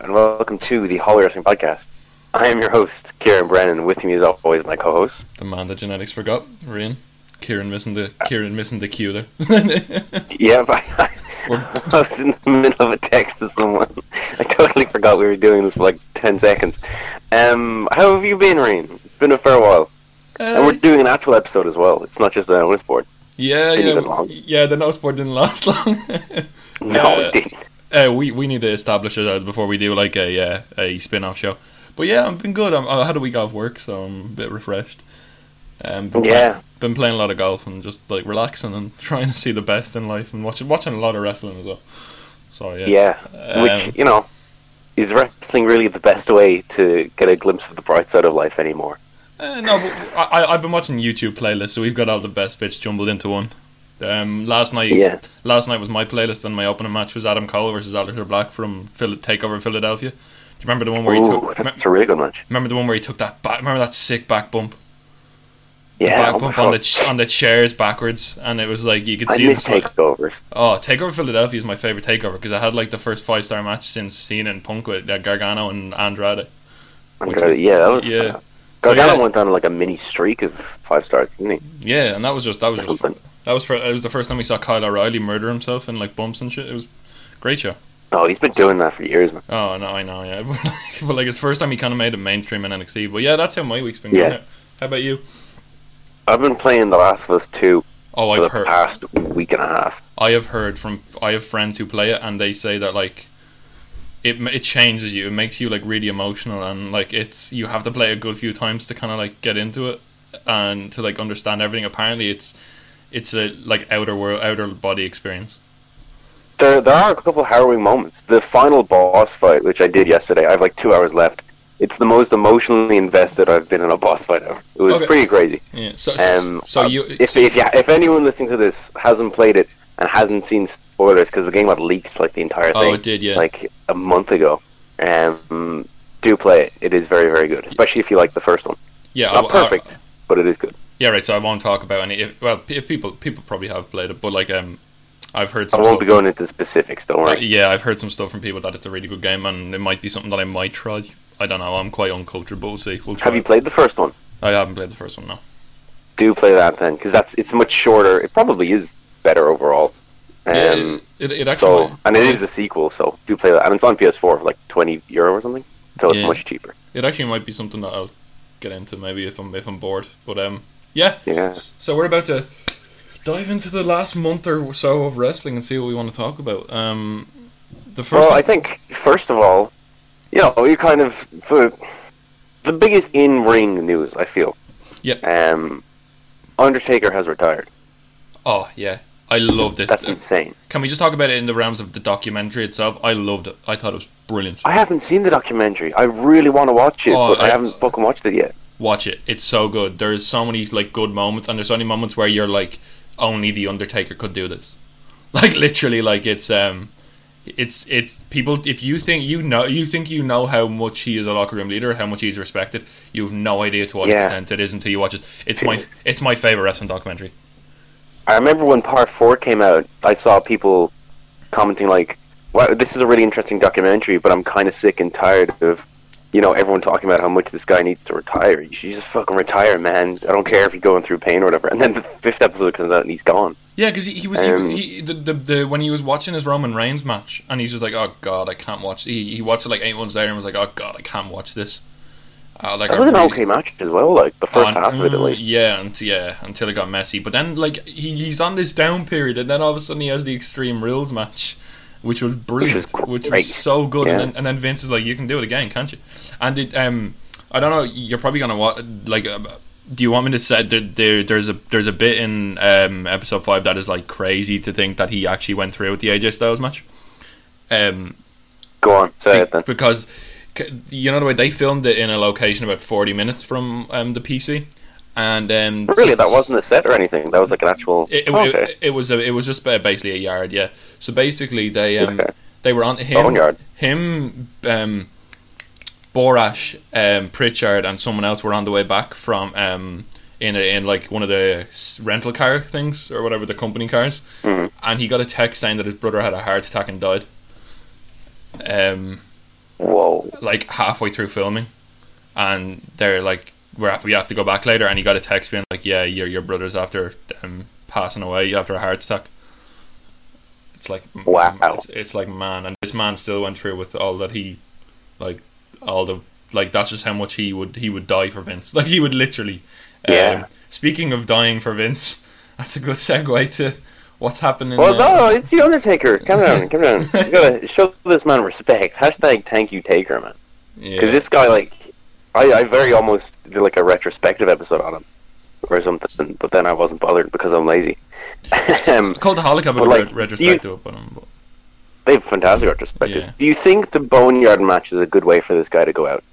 and welcome to the Hallway Wrestling Podcast. I am your host, Kieran Brennan. With me, as always, my co-host. The man that genetics forgot, Rian. Kieran missing the Kieran missing the cue there. Yeah, but I, I was in the middle of a text to someone. I totally forgot we were doing this for like ten seconds. Um, how have you been, Reen? It's been a fair while, and we're Uh, doing an actual episode as well. It's not just a notice board. yeah, yeah, yeah. The no sport didn't last long. No, Uh, it didn't. Uh, we we need to establish it before we do like a uh, a spin off show. But yeah, I've been good. I'm, I had a week off work, so I'm a bit refreshed. Um, been Yeah. play- been playing a lot of golf and just like relaxing and trying to see the best in life and watching watching a lot of wrestling as well. So yeah, Yeah, Um, which you know, is wrestling really the best way to get a glimpse of the bright side of life anymore? Uh, no, but I, I- I've been watching YouTube playlists, so we've got all the best bits jumbled into one. Um, last night, Yeah. last night was my playlist, and my opening match was Adam Cole versus Aleister Black from Phil- Takeover Philadelphia. Do you remember the one where he took? that's a really good match. Remember the one where he took that back? Remember that sick back bump? Yeah, back oh bump on the ch- on the chairs backwards, and it was like you could I see miss the takeovers. Oh, Takeover Philadelphia is my favorite Takeover because I had like the first five star match since Cena and Punk with uh, Gargano and Andrade. Which- yeah, that was. yeah. Uh, So, Gargano yeah. went on like a mini streak of five stars, didn't he? Yeah, and that was just that was just Something. That was for it was the first time we saw Kyle O'Reilly murder himself in like bumps and shit. It was a great show. Oh, he's been doing that for years, man. Oh no, I know, yeah, but like, but like it's the first time he kind of made it mainstream in NXT. But yeah, that's how my week's been Yeah. going. How about you? I've been playing The Last of Us 2 Oh, for I've the heard. past week and a half. I have heard from I have friends who play it, and they say that like it it changes you. It makes you like really emotional, and like it's you have to play a good few times to kind of like get into it and to like understand everything. Apparently, it's it's a like outer world, outer body experience. There, there are a couple harrowing moments. The final boss fight, which I did yesterday, I have like two hours left. It's the most emotionally invested I've been in a boss fight ever. It was Okay. pretty crazy. Yeah. So so, Um, so uh, you if so- if you, if anyone listening to this hasn't played it and hasn't seen spoilers, because the game got leaked like the entire thing. oh it did yeah. like a month ago, um, do play it. It is very very good, especially if you like the first one. yeah. It's not I- I- perfect, but it is good. Yeah. Right. So I won't talk about any. If, well, if people people probably have played it, but like um, I've heard I some. won't stuff- be going into specifics. Don't Uh, worry. yeah, I've heard some stuff from people that it's a really good game, and it might be something that I might try. I don't know. I'm quite uncultured, but we'll see. We'll. Have you played the first one? I haven't played the first one. No. Do play that then, because that's it's much shorter. It probably is better overall. Um, yeah, it, it actually. so and it is a sequel, so do play that, and it's on PS4 for like twenty euro or something. So it's Yeah. much cheaper. It actually might be something that I'll get into maybe if I'm if I'm bored. But um, yeah. Yeah. So we're about to dive into the last month or so of wrestling and see what we want to talk about. Um, the first. Well, I think first of all, you know, you kind of the the biggest in ring news. I feel. Yep. Um, Undertaker has retired. oh yeah, I love this. That's insane. Can we just talk about it in the realms of the documentary itself? I loved it. I thought it was brilliant. I haven't seen the documentary. I really want to watch it, Oh, but I, I- haven't fucking watched it yet. Watch it. It's so good. There's so many like good moments, and there's so many moments where you're like, only the Undertaker could do this. Like literally, like it's um, it's it's people. If you think you know, you think you know how much he is a locker room leader, how much he's respected. You have no idea to what Yeah. extent it is until you watch it. It's my it's my favorite wrestling documentary. I remember when Part Four came out. I saw people commenting like, "Wow, this is a really interesting documentary," but I'm kind of sick and tired of, you know, everyone talking about how much this guy needs to retire. You should just fucking retire, man. I don't care if you're going through pain or whatever. And then the fifth episode comes out and he's gone. Yeah, because he, he was Um, he, he the, the the when he was watching his Roman Reigns match, and he's just like, oh god, I can't watch. He he watched it like eight months later and was like, oh god, I can't watch this. Uh, like That was an okay match as well. Like the first on- half of it, at least. Yeah, and yeah, until it got messy. But then, like, he, he's on this down period, and then all of a sudden he has the Extreme Rules match, which was brilliant, was which was, so good. Yeah. And, then, and then Vince is like, "You can do it again, can't you?" And it, um, I don't know. You're probably gonna watch. Like, uh, do you want me to say that there, there's a there's a bit in um episode five that is like crazy to think that he actually went through with the AJ Styles match. Um, Go on, say it then. because you know the way they filmed it in a location about 40 minutes from um, the PC and um, Really, that wasn't a set or anything. That was like an actual. it, it, okay. it, it was a, it was just basically a yard yeah so basically they um Okay. they were on him Boneyard. him um Borash um Prichard and someone else were on the way back from um in a, in like one of the rental car things or whatever the company cars Mhm. and he got a text saying that his brother had a heart attack and died um Whoa. like halfway through filming, and they're like, "We're we have to go back later," and he got a text being like, "Yeah, your your brother's after um, passing away after a heart attack." It's like Wow. It's, it's like man, and this man still went through with all that he, like, all the like that's just how much he would he would die for Vince. Like he would literally. um, Yeah. speaking of dying for Vince, that's a good segue to what's happening. Well, uh, no, it's the Undertaker. Come on, come on. You gotta show this man respect. Hashtag thank you, Taker, man. yeah. Because this guy, like, I, I very almost did like a retrospective episode on him or something, but then I wasn't bothered because I'm lazy. um, Cultaholic have a like, ret- retrospective on him, but they have fantastic retrospectives. Yeah. Do you think the Boneyard match is a good way for this guy to go out?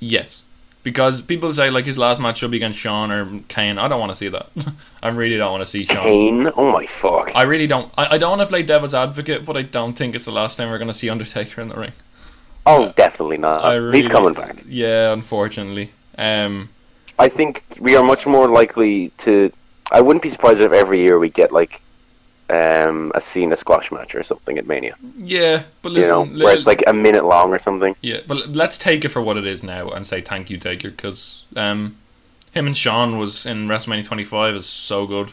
yes, because people say like his last match should be against Shawn or Kane. I don't want to see that. I really don't want to see Shawn. Kane? Oh my fuck. I really don't. I, I don't want to play devil's advocate, but I don't think it's the last time we're going to see Undertaker in the ring. Oh, definitely not. I really, He's coming back. Yeah, unfortunately. Um, I think we are much more likely to. I wouldn't be surprised if every year we get like um, a Cena squash match or something at Mania. yeah, but You know, listen, where it's like a minute long or something. yeah, but let's take it for what it is now and say thank you, Taker, because um, him and Shawn was in WrestleMania 25 is so good.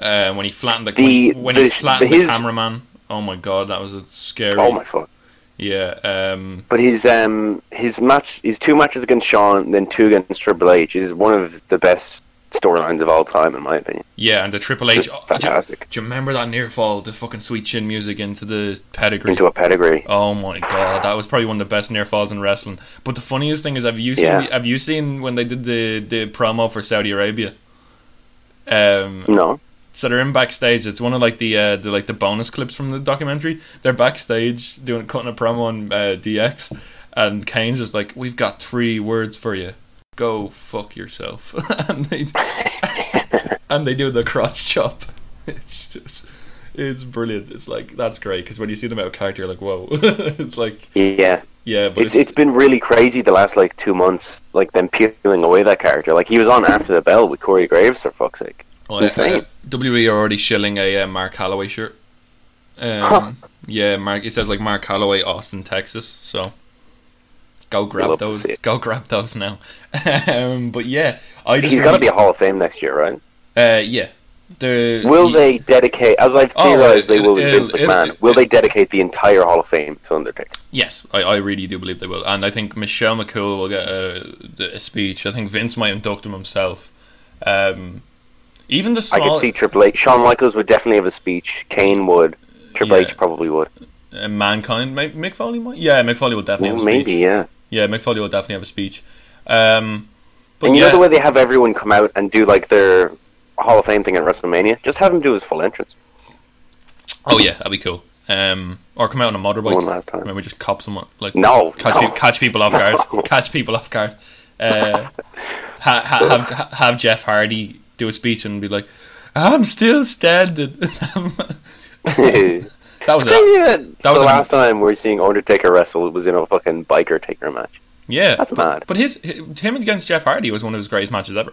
Uh, when he flattened the, The- when, when he the- flattened his- the cameraman. Oh my god, that was a scary. Oh my fuck! Yeah. Um, But his um his match, his two matches against Shawn, then two against Triple H is one of the best storylines of all time, in my opinion. yeah, and the Triple H. oh, do, you, fantastic. do you remember that near fall? The fucking sweet chin music into the pedigree. Into a pedigree. Oh my god, that was probably one of the best near falls in wrestling. But the funniest thing is, have you seen? Yeah. Have you seen when they did the the promo for Saudi Arabia? Um, No. So they're in backstage. It's one of like the uh, the like the bonus clips from the documentary. They're backstage doing cutting a promo on uh, DX, and Kane's just like, "We've got three words for you. Go fuck yourself." and they and they do the cross chop. It's just. It's brilliant. It's like that's great because when you see them out of character, you're like, "Whoa!" it's like, Yeah. yeah, but It's it's been really crazy the last like two months, like them peeling away that character. Like he was on after the bell with Corey Graves for fuck's sake. Oh, uh, insane. uh, WWE are already shilling a uh, Mark Calaway shirt. Um, Huh. Yeah, Mark. It says like Mark Calaway, Austin, Texas. So go grab those. Go grab those now. um, but yeah, I just He's got to be a Hall of Fame next year, right? Uh, yeah. The Will he- they dedicate, as I've Oh, theorized they will with it'll- Vince McMahon, it'll- will they dedicate the entire Hall of Fame to Undertaker? Yes, I, I really do believe they will, and I think Michelle McCool will get a, a speech. I think Vince might induct him himself. Um, even the I could see Triple H. Shawn Michaels would definitely have a speech. Kane would. Triple Yeah. H probably would. uh, mankind, Mick Foley might. Yeah, Mick Foley will definitely Well, have a speech. maybe, yeah. Yeah, Mick Foley will definitely have a speech. Um, but And you yeah, know the way they have everyone come out and do like their Hall of Fame thing at WrestleMania? Just have him do his full entrance. oh yeah, that'd be cool. Um, or come out on a motorbike. One last time. Maybe just cop someone like No, catch, no. catch people off guard. No. Catch people off guard. Uh, ha, ha, have have Jeff Hardy do a speech and be like, "I'm still standing." that was it. That was the last time we're seeing Undertaker wrestle It was in a fucking biker taker match. Yeah, That's mad. But his, him against Jeff Hardy was one of his greatest matches ever.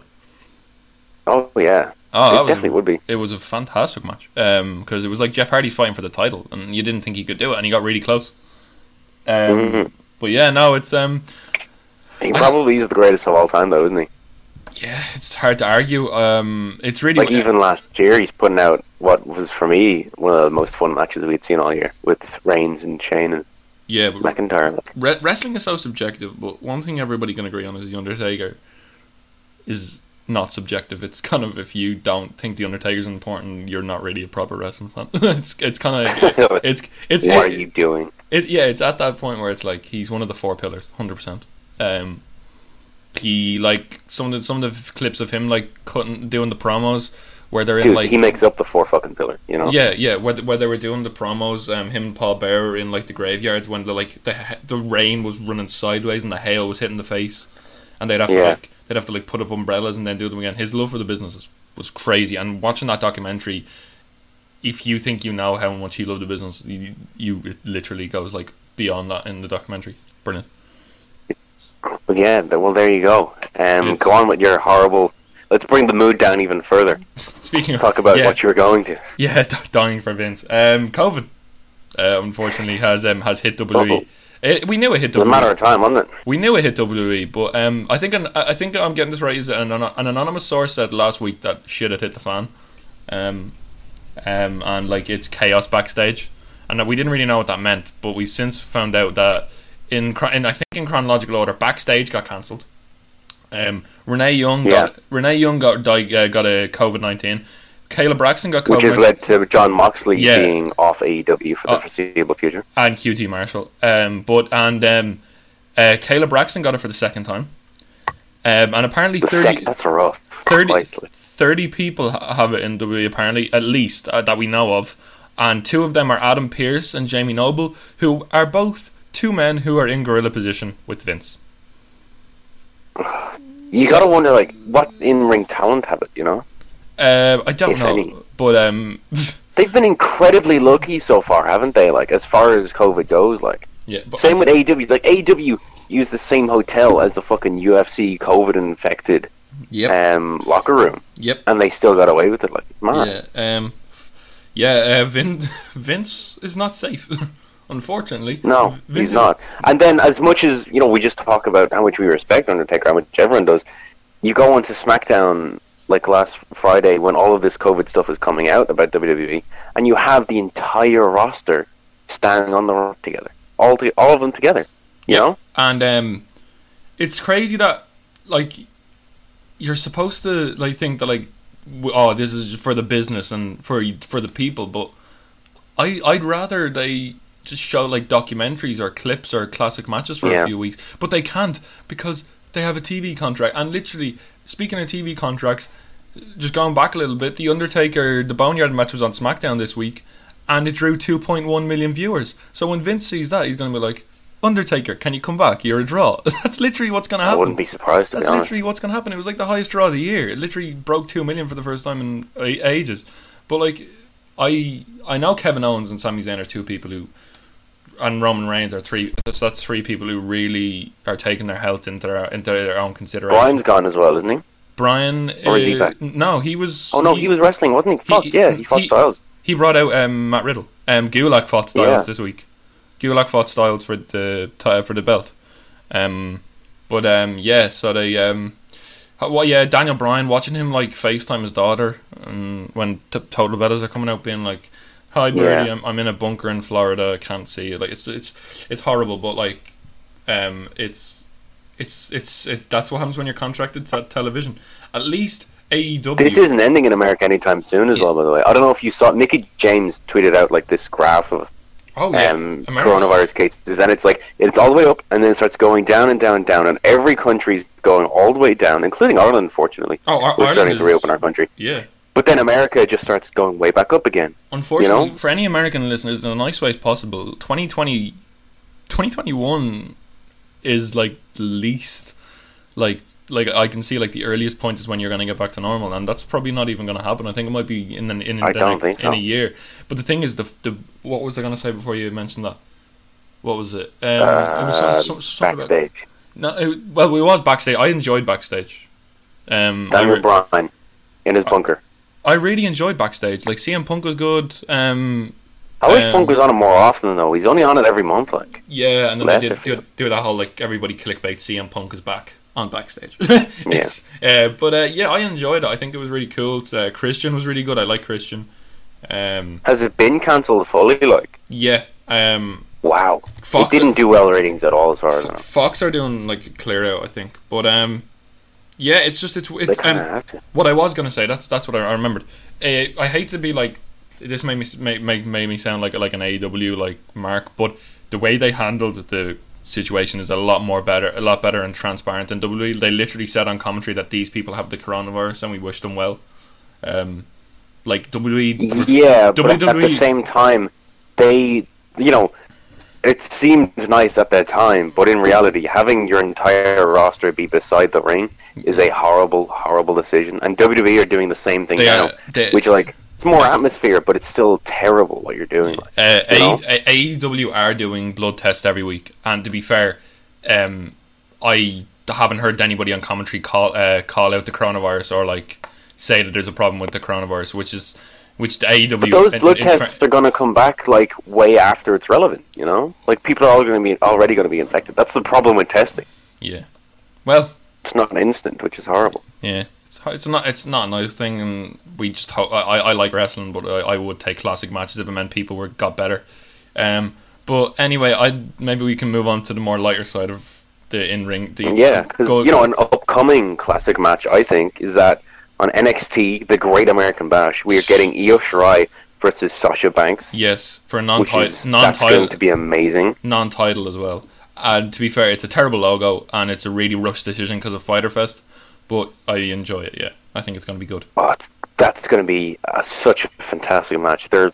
Oh yeah, Oh, it was, definitely would be. It was a fantastic match because it was like Jeff Hardy fighting for the title, and you didn't think he could do it, and he got really close. Um, Mhm. But yeah, no, it's um, He probably is the greatest of all time, though, isn't he? Yeah, it's hard to argue. Um, it's really Like even last year, he's putting out what was for me one of the most fun matches we'd seen all year with Reigns and Shane and yeah. McIntyre. Re- wrestling is so subjective, but one thing everybody can agree on is the Undertaker is not subjective. It's kind of if you don't think the Undertaker's important, you're not really a proper wrestling fan. it's it's kind of it's it's what are you doing? It, yeah, it's at that point where it's like he's one of the four pillars, hundred percent. He like some of the, some of the clips of him like cutting doing the promos where they're in Dude, like he makes up the four fucking pillar. You know? yeah yeah where, where they were doing the promos um him and Paul Bearer in like the graveyards when the like the the rain was running sideways and the hail was hitting the face and they'd have to Yeah. like they'd have to like put up umbrellas and then do them again. His love for the business was crazy and watching that documentary. If you think you know how much he loved the business, you, you it literally goes like beyond that in the documentary. Brilliant. But yeah. Well, there you go. Um, It's- go on with your horrible. Let's bring the mood down even further. Speaking of Talk about yeah, what you were going to. yeah, dying for Vince. Um, COVID, uh, unfortunately, has um has hit WWE. It, we knew it hit It was a WWE. matter of time, wasn't it? We knew it hit WWE, but um, I think an, I think I'm getting this right. Is an, an anonymous source said last week that shit had hit the fan, um, um, and like it's chaos backstage, and that we didn't really know what that meant, but we've since found out that in, in I think in chronological order, backstage got cancelled. Um, Renee Young got Renee Young got died, uh, got a COVID nineteen. Kayla Braxton got COVID Which has led to Jon Moxley Yeah. being off AEW for the Oh. foreseeable future. and QT Marshall. Um, but and um, uh, Kayla Braxton got it for the second time. Um, and apparently The 30, second, that's rough. 30, 30 people have it in WWE apparently, at least uh, that we know of, and two of them are Adam Pearce and Jamie Noble, who are both two men who are in gorilla position with Vince. You gotta wonder, like, what in-ring talent have it, you know? Uh, I don't If know, any. but um, They've been incredibly lucky so far, haven't they? Like, as far as COVID goes, like. yeah, but Same with AEW. Like, AEW used the same hotel as the fucking UFC COVID-infected yep, um, locker room, yep, and they still got away with it. Like, it's mad. yeah, um, yeah. Uh, Vin, Vince is not safe, unfortunately. No, Vince he's not. And then, as much as you know, we just talk about how much we respect Undertaker, how much everyone does. You go onto SmackDown like last Friday when all of this COVID stuff is coming out about WWE, and you have the entire roster standing on the rock together, all to, all of them together. You know, and um, it's crazy that like you're supposed to like think that like oh this is for the business and for for the people, but I I'd rather they just show like documentaries or clips or classic matches for Yeah. a few weeks, but they can't because they have a TV contract. And literally, speaking of TV contracts, just going back a little bit, the Undertaker the Boneyard match was on SmackDown this week, and it drew 2.1 million viewers. So when Vince sees that, he's going to be like, Undertaker, can you come back? You're a draw. That's literally what's going to happen. I wouldn't be surprised That's be literally what's going to happen. It was like the highest draw of the year. It literally broke two million for the first time in ages. But like, I I know Kevin Owens and Sami Zayn are two people who, and Roman Reigns are three. So that's three people who really are taking their health into their into their own consideration. Bryan's gone as well, isn't he? Bryan, Or is he uh, back? No, he was. Oh no, he, was wrestling, wasn't he? Fuck yeah, he fought he- Styles. He brought out um, Matt Riddle. Um, Gulak fought Styles Yeah. this week. Gulak fought Styles for the ti- for the belt. Um, but um, yeah, so they um, uh, well, yeah, Daniel Bryan watching him like FaceTime his daughter, and when t- Total Bellas are coming out, being like, "Hi, Birdie, Yeah. I'm, I'm in a bunker in Florida, I can't see you." Like it's it's it's horrible, but like, um, it's it's it's it's that's what happens when you're contracted to television. At least AEW. This isn't ending in America anytime soon, as Yeah. well. By the way, I don't know if you saw. Mickie James tweeted out like this graph of oh yeah, um, coronavirus cases, and it's like it's all the way up, and then it starts going down and down and down, and every country's going all the way down, including Ireland. Fortunately, Oh, Ar- we're Ireland starting to reopen our country, Yeah. But then America just starts going way back up again. Unfortunately, know? for any American listeners, in the nice way possible, 2020, 2021 is like the least, like, like I can see like the earliest point is when you're going to get back to normal, and that's probably not even going to happen. I think it might be in an, in, I the don't think so. in a year. But the thing is, the the what was I going to say before you mentioned that? What was it? Um, it was Uh, something about- backstage, no, it, well, we was backstage. I enjoyed backstage. Um, Daniel Bryan in his bunker. I really enjoyed backstage. Like CM Punk was good. Um, I wish um, Punk was on it more often though. He's only on it every month, like. Yeah, and then Less they did do, do that whole like everybody clickbait CM Punk is back on backstage. It's- uh, but uh, yeah, I enjoyed it. I think it was really cool. Uh, Christian was really good. I like Christian. Um, Has it been cancelled fully? Like, yeah. Um, wow, Fox, it didn't do well ratings at all, as far as I know. Fox are doing like clear out, I think. But um, yeah, it's just it's it's um, of have to. what I was gonna say. That's that's what I, I remembered. Uh, I hate to be like this made me make, make made me sound like like an AEW like mark, but the way they handled the situation is a lot more better, a lot better and transparent than WWE. They literally said on commentary that these people have the coronavirus and we wish them well. Um, like WWE, Yeah, but at the same time, they, you know, it seemed nice at that time, but in reality, having your entire roster be beside the ring is a horrible, horrible decision. And WWE are doing the same thing They now, are- they- which like it's more atmosphere, but it's still terrible what you're doing. Like, Uh, You know? A- A- AEW are doing blood tests every week, and to be fair, um, I haven't heard anybody on commentary call uh, call out the coronavirus or like say that there's a problem with the coronavirus, which is which the AEW. But those blood in- tests are going to come back like way after it's relevant. You know, like people are all going to be already going to be infected. That's the problem with testing. yeah. Well, It's not an instant, which is horrible. Yeah, it's it's not it's not a nice thing, and we just ho- I I like wrestling, but I, I would take classic matches if it meant people were got better. Um, but anyway, I maybe we can move on to the more lighter side of the in ring. The Yeah, because you know, an upcoming classic match I think is that on NXT, the Great American Bash, we are getting Io Shirai versus Sasha Banks, yes for a non-title that's going to be amazing. non-title as well. And to be fair, it's a terrible logo, and it's a really rushed decision because of Fighter Fest. But I enjoy it. Yeah, I think it's going to be good. Oh, that's going to be uh, such a fantastic match. There,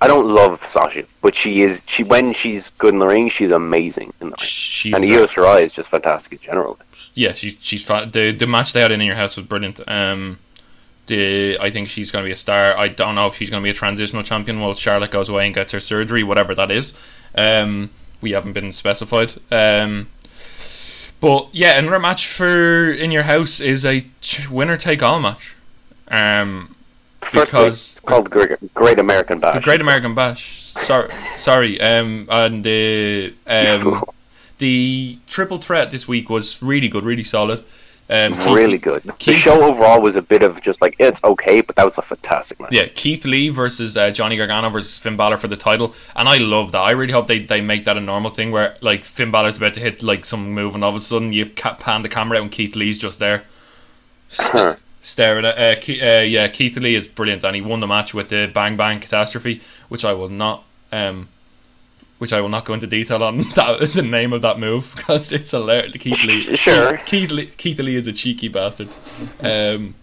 I don't love Sasha, but she is she when she's good in the ring, she's amazing in the ring. She's And Io Shirai is just fantastic in general. yeah, she, she's fa- the the match they had in your house was brilliant. Um, the I think she's going to be a star. I don't know if she's going to be a transitional champion while Charlotte goes away and gets her surgery, whatever that is. Um, we haven't been specified. Um, but yeah, another match for in your house is a winner take all match. Um, Because- it's called Great, Great American Bash. the Great American Bash. Sorry, sorry. Um, and the um, the triple threat this week was really good, really solid. Um, Keith- really good. The show overall was a bit of just like it's okay, but that was a fantastic match. Yeah, Keith Lee versus uh, Johnny Gargano versus Finn Balor for the title, and I love that. I really hope they, they make that a normal thing where like Finn Balor's about to hit like some move, and all of a sudden you pan the camera out and Keith Lee's just there Huh. staring at. Uh, Ke- uh, yeah, Keith Lee is brilliant, and he won the match with the Bang Bang Catastrophe, which I will not um, which I will not go into detail on that, the name of that move because it's hilarious. Keith Lee, Sure. Keith Lee, Keith Lee is a cheeky bastard. Um,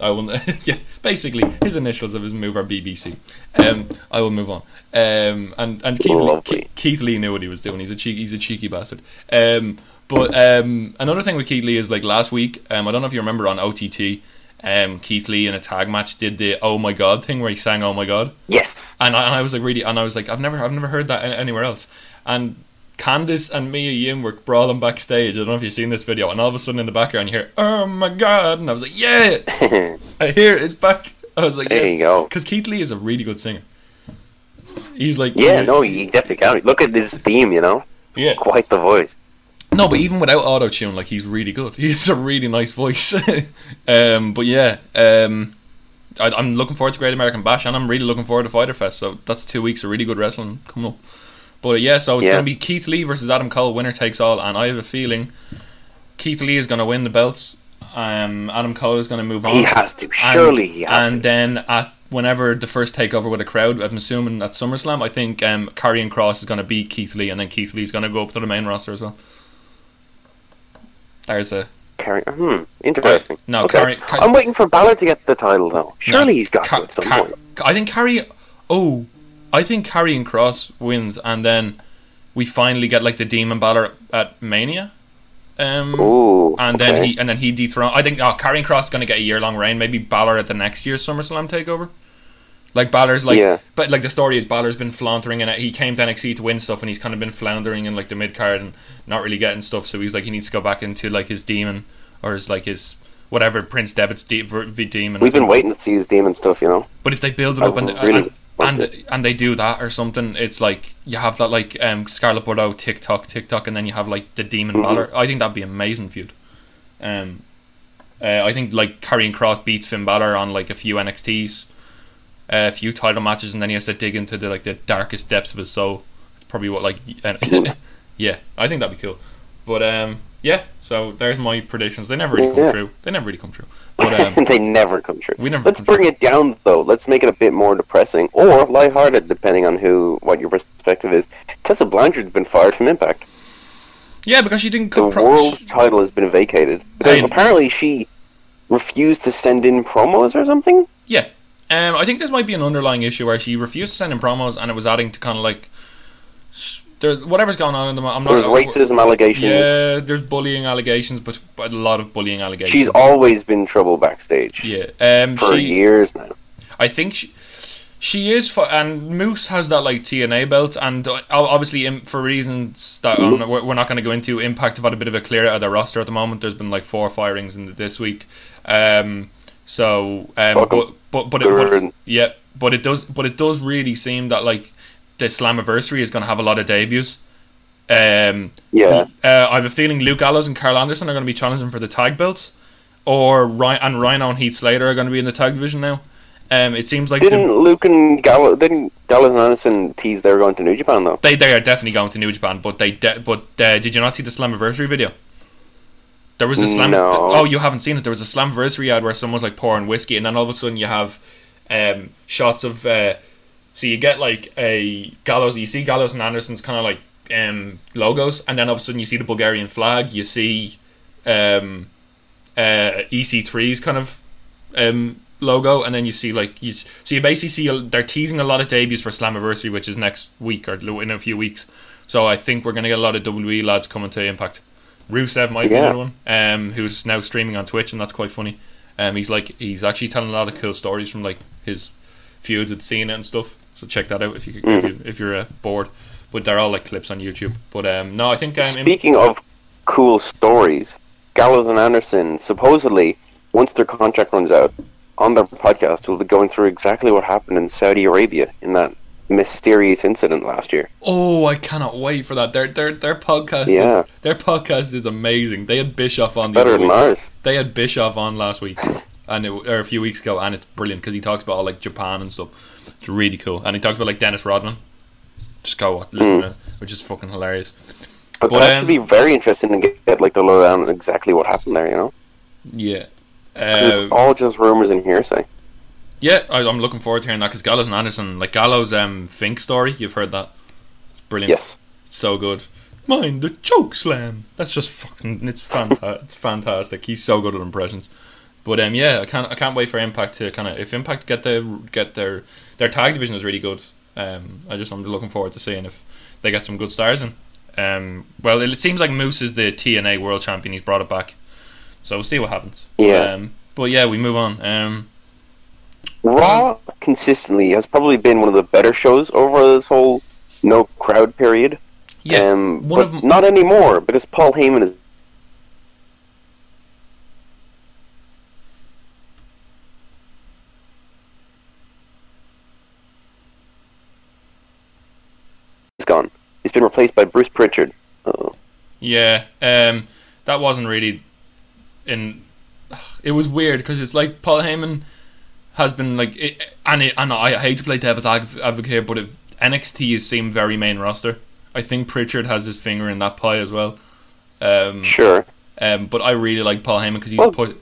I will, yeah. Basically, his initials of his move are BBC. Um, I will move on. Um, and and Keith Lee. Keith Lee knew what he was doing. He's a cheeky, he's a cheeky bastard. Um, but um, another thing with Keith Lee is like last week. Um, I don't know if you remember on OTT. Um, Keith Lee in a tag match did the "Oh my God" thing where he sang "Oh my God." Yes. and I, and I was like really and I was like I've never I've never heard that anywhere else and Candice and Mia Yim were brawling backstage I don't know if you've seen this video and all of a sudden in the background you hear oh my god and I was like yeah I hear it, it's back I was like There yes you go. because Keith Lee is a really good singer he's like yeah, no, you definitely can. Look at this theme, you know, yeah quite the voice. No but even without auto tune like he's really good he's a really nice voice um but yeah um I, I'm looking forward to Great American Bash, and I'm really looking forward to Fighter Fest. So that's two weeks of really good wrestling coming up. But yeah, so it's Yeah. going to be Keith Lee versus Adam Cole, winner takes all, and I have a feeling Keith Lee is going to win the belts. Um, Adam Cole is going to move on. He has to. And- Surely he has And to. then at whenever the first takeover with a crowd, I'm assuming at SummerSlam, I think um, Karrion Kross is going to beat Keith Lee, and then Keith Lee's going to go up to the main roster as well. There's a Carry- hmm, interesting. No, okay. Carry- I'm waiting for Balor to get the title though. Surely No, he's got Ca- to at some point. I think Carry. Oh, I think Karrion Kross wins, and then we finally get like the Demon Balor at Mania. Um, Ooh. and then okay. he and then he dethrone. I think oh, Karrion Kross is going to get a year long reign. Maybe Balor at the next year's SummerSlam takeover. Like Balor's like, Yeah. but like the story is Balor's been flauntering and he came to NXT to win stuff, and he's kind of been floundering in like the mid card and not really getting stuff. So he's like he needs to go back into like his demon or his like his whatever Prince Devitt's de- v- demon. We've been waiting to see his demon stuff, you know. But if they build it I up and really and, and, and they do that or something, it's like you have that like um, Scarlett Bordeaux TikTok TikTok, and then you have like the Demon Mhm. Balor. I think that'd be amazing feud. Um, uh, I think like Karrion Kross beats Finn Balor on like a few NXTs, a few title matches, and then he has to dig into the like the darkest depths of his soul. It's probably what like yeah, I think that'd be cool. But um, yeah, so there's my predictions. They never really come Yeah. true. They never really come true. But um, they never come true. We never Let's come bring it down though. Let's make it a bit more depressing or lighthearted, depending on who what your perspective is. Tessa Blanchard's been fired from Impact. yeah, because she didn't The pro- world title has been vacated because Hey. apparently she refused to send in promos or something. Yeah. Um, I think this might be an underlying issue where she refused to send in promos, and it was adding to kind of like there's whatever's going on in the. I'm not. There's racism allegations. Yeah, there's bullying allegations, but, but a lot of bullying allegations. She's always been trouble backstage yeah. Um, for she, years now. I think she, she is, for, and Moose has that like TNA belt, and uh, obviously for reasons that um, we're, we're not going to go into. Impact have had a bit of a clear out of their roster at the moment. There's been like four firings in the, this week. Um, so, um, but but but, it, but yeah, but it does, but it does really seem that like the Slammiversary is going to have a lot of debuts. Um, Yeah. uh, I have a feeling Luke Gallows and Carl Anderson are going to be challenging for the tag belts, or Ryan and Rhyno and Heath Slater are going to be in the tag division now. Um, it seems like Didn't Luke and Gallo didn't Gallows and Anderson tease they were going to New Japan though? they they are definitely going to New Japan, but they de- but uh, did you not see the Slammiversary video? There was a slam. No. Oh, you haven't seen it. There was a Slammiversary ad where someone's like pouring whiskey, and then all of a sudden you have um, shots of. Uh, so you get like a Gallows. You see Gallows and Anderson's kind of like um, logos, and then all of a sudden you see the Bulgarian flag. You see um, uh, EC3's kind of um, logo, and then you see like you s- so you basically see they're teasing a lot of debuts for Slammiversary, which is next week or in a few weeks. So I think we're gonna get a lot of WWE lads coming to Impact. Rusev might be Yeah. another one, um, who's now streaming on Twitch, and that's quite funny. Um, he's like he's actually telling a lot of cool stories from like his feuds with Cena and stuff. So check that out if you if, you, if you're uh, bored. But they're all like clips on YouTube. But um, no, I think um, Im- Speaking of cool stories, Gallows and Anderson supposedly, once their contract runs out, on their podcast will be going through exactly what happened in Saudi Arabia in that mysterious incident last year. Oh, I cannot wait for that. Their their their podcast. Yeah. is, their podcast is amazing. They had Bischoff on the Better than week. ours. They had Bischoff on last week, and it, or a few weeks ago, and it's brilliant because he talks about all, like Japan and stuff. It's really cool, and he talks about like Dennis Rodman. Just go watch- listen to it, which is fucking hilarious. But, But, that um, should be very interesting to get, get like the lowdown on exactly what happened there. You know, Yeah. Uh, it's all just rumors and hearsay. Yeah, I, I'm looking forward to hearing that because Gallows and Anderson, like Gallows' um, Fink story, you've heard that. It's brilliant. Yes. It's so good. Mind the choke slam. That's just fucking. It's fantastic. it's fantastic. He's so good at impressions. But um, yeah, I can't. I can't wait for Impact to kind of. If Impact get the get their their tag division is really good. Um, I just I'm looking forward to seeing if they get some good stars in. Um, well, it seems like Moose is the TNA World Champion. He's brought it back, so we'll see what happens. Yeah. Um, but yeah, we move on. Um, Raw consistently has probably been one of the better shows over this whole no crowd period. yeah, um, one of not anymore because Paul Heyman is He's gone. He's been replaced by Bruce Prichard. Oh, Yeah, um, that wasn't really in. It was weird because it's like Paul Heyman has been like, it, and it, and I hate to play devil's adv- advocate but if NXT has seemed very main roster. I think Prichard has his finger in that pie as well. Um, sure. um, but I really like Paul Heyman because he's Well, put.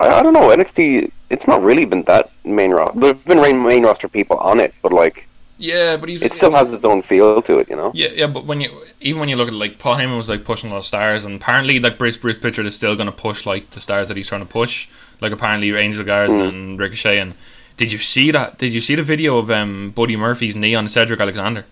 I, I don't know. NXT. It's not really been that main roster. There's been main roster people on it, but like Yeah, but he's it still has its own feel to it. You know. Yeah, yeah, but when you even when you look at like Paul Heyman was like pushing those stars, and apparently like Bruce Bruce Prichard is still going to push like the stars that he's trying to push. Like apparently Angel Garza Mm. and Ricochet. And did you see that? Did you see the video of um Buddy Murphy's knee on Cedric Alexander?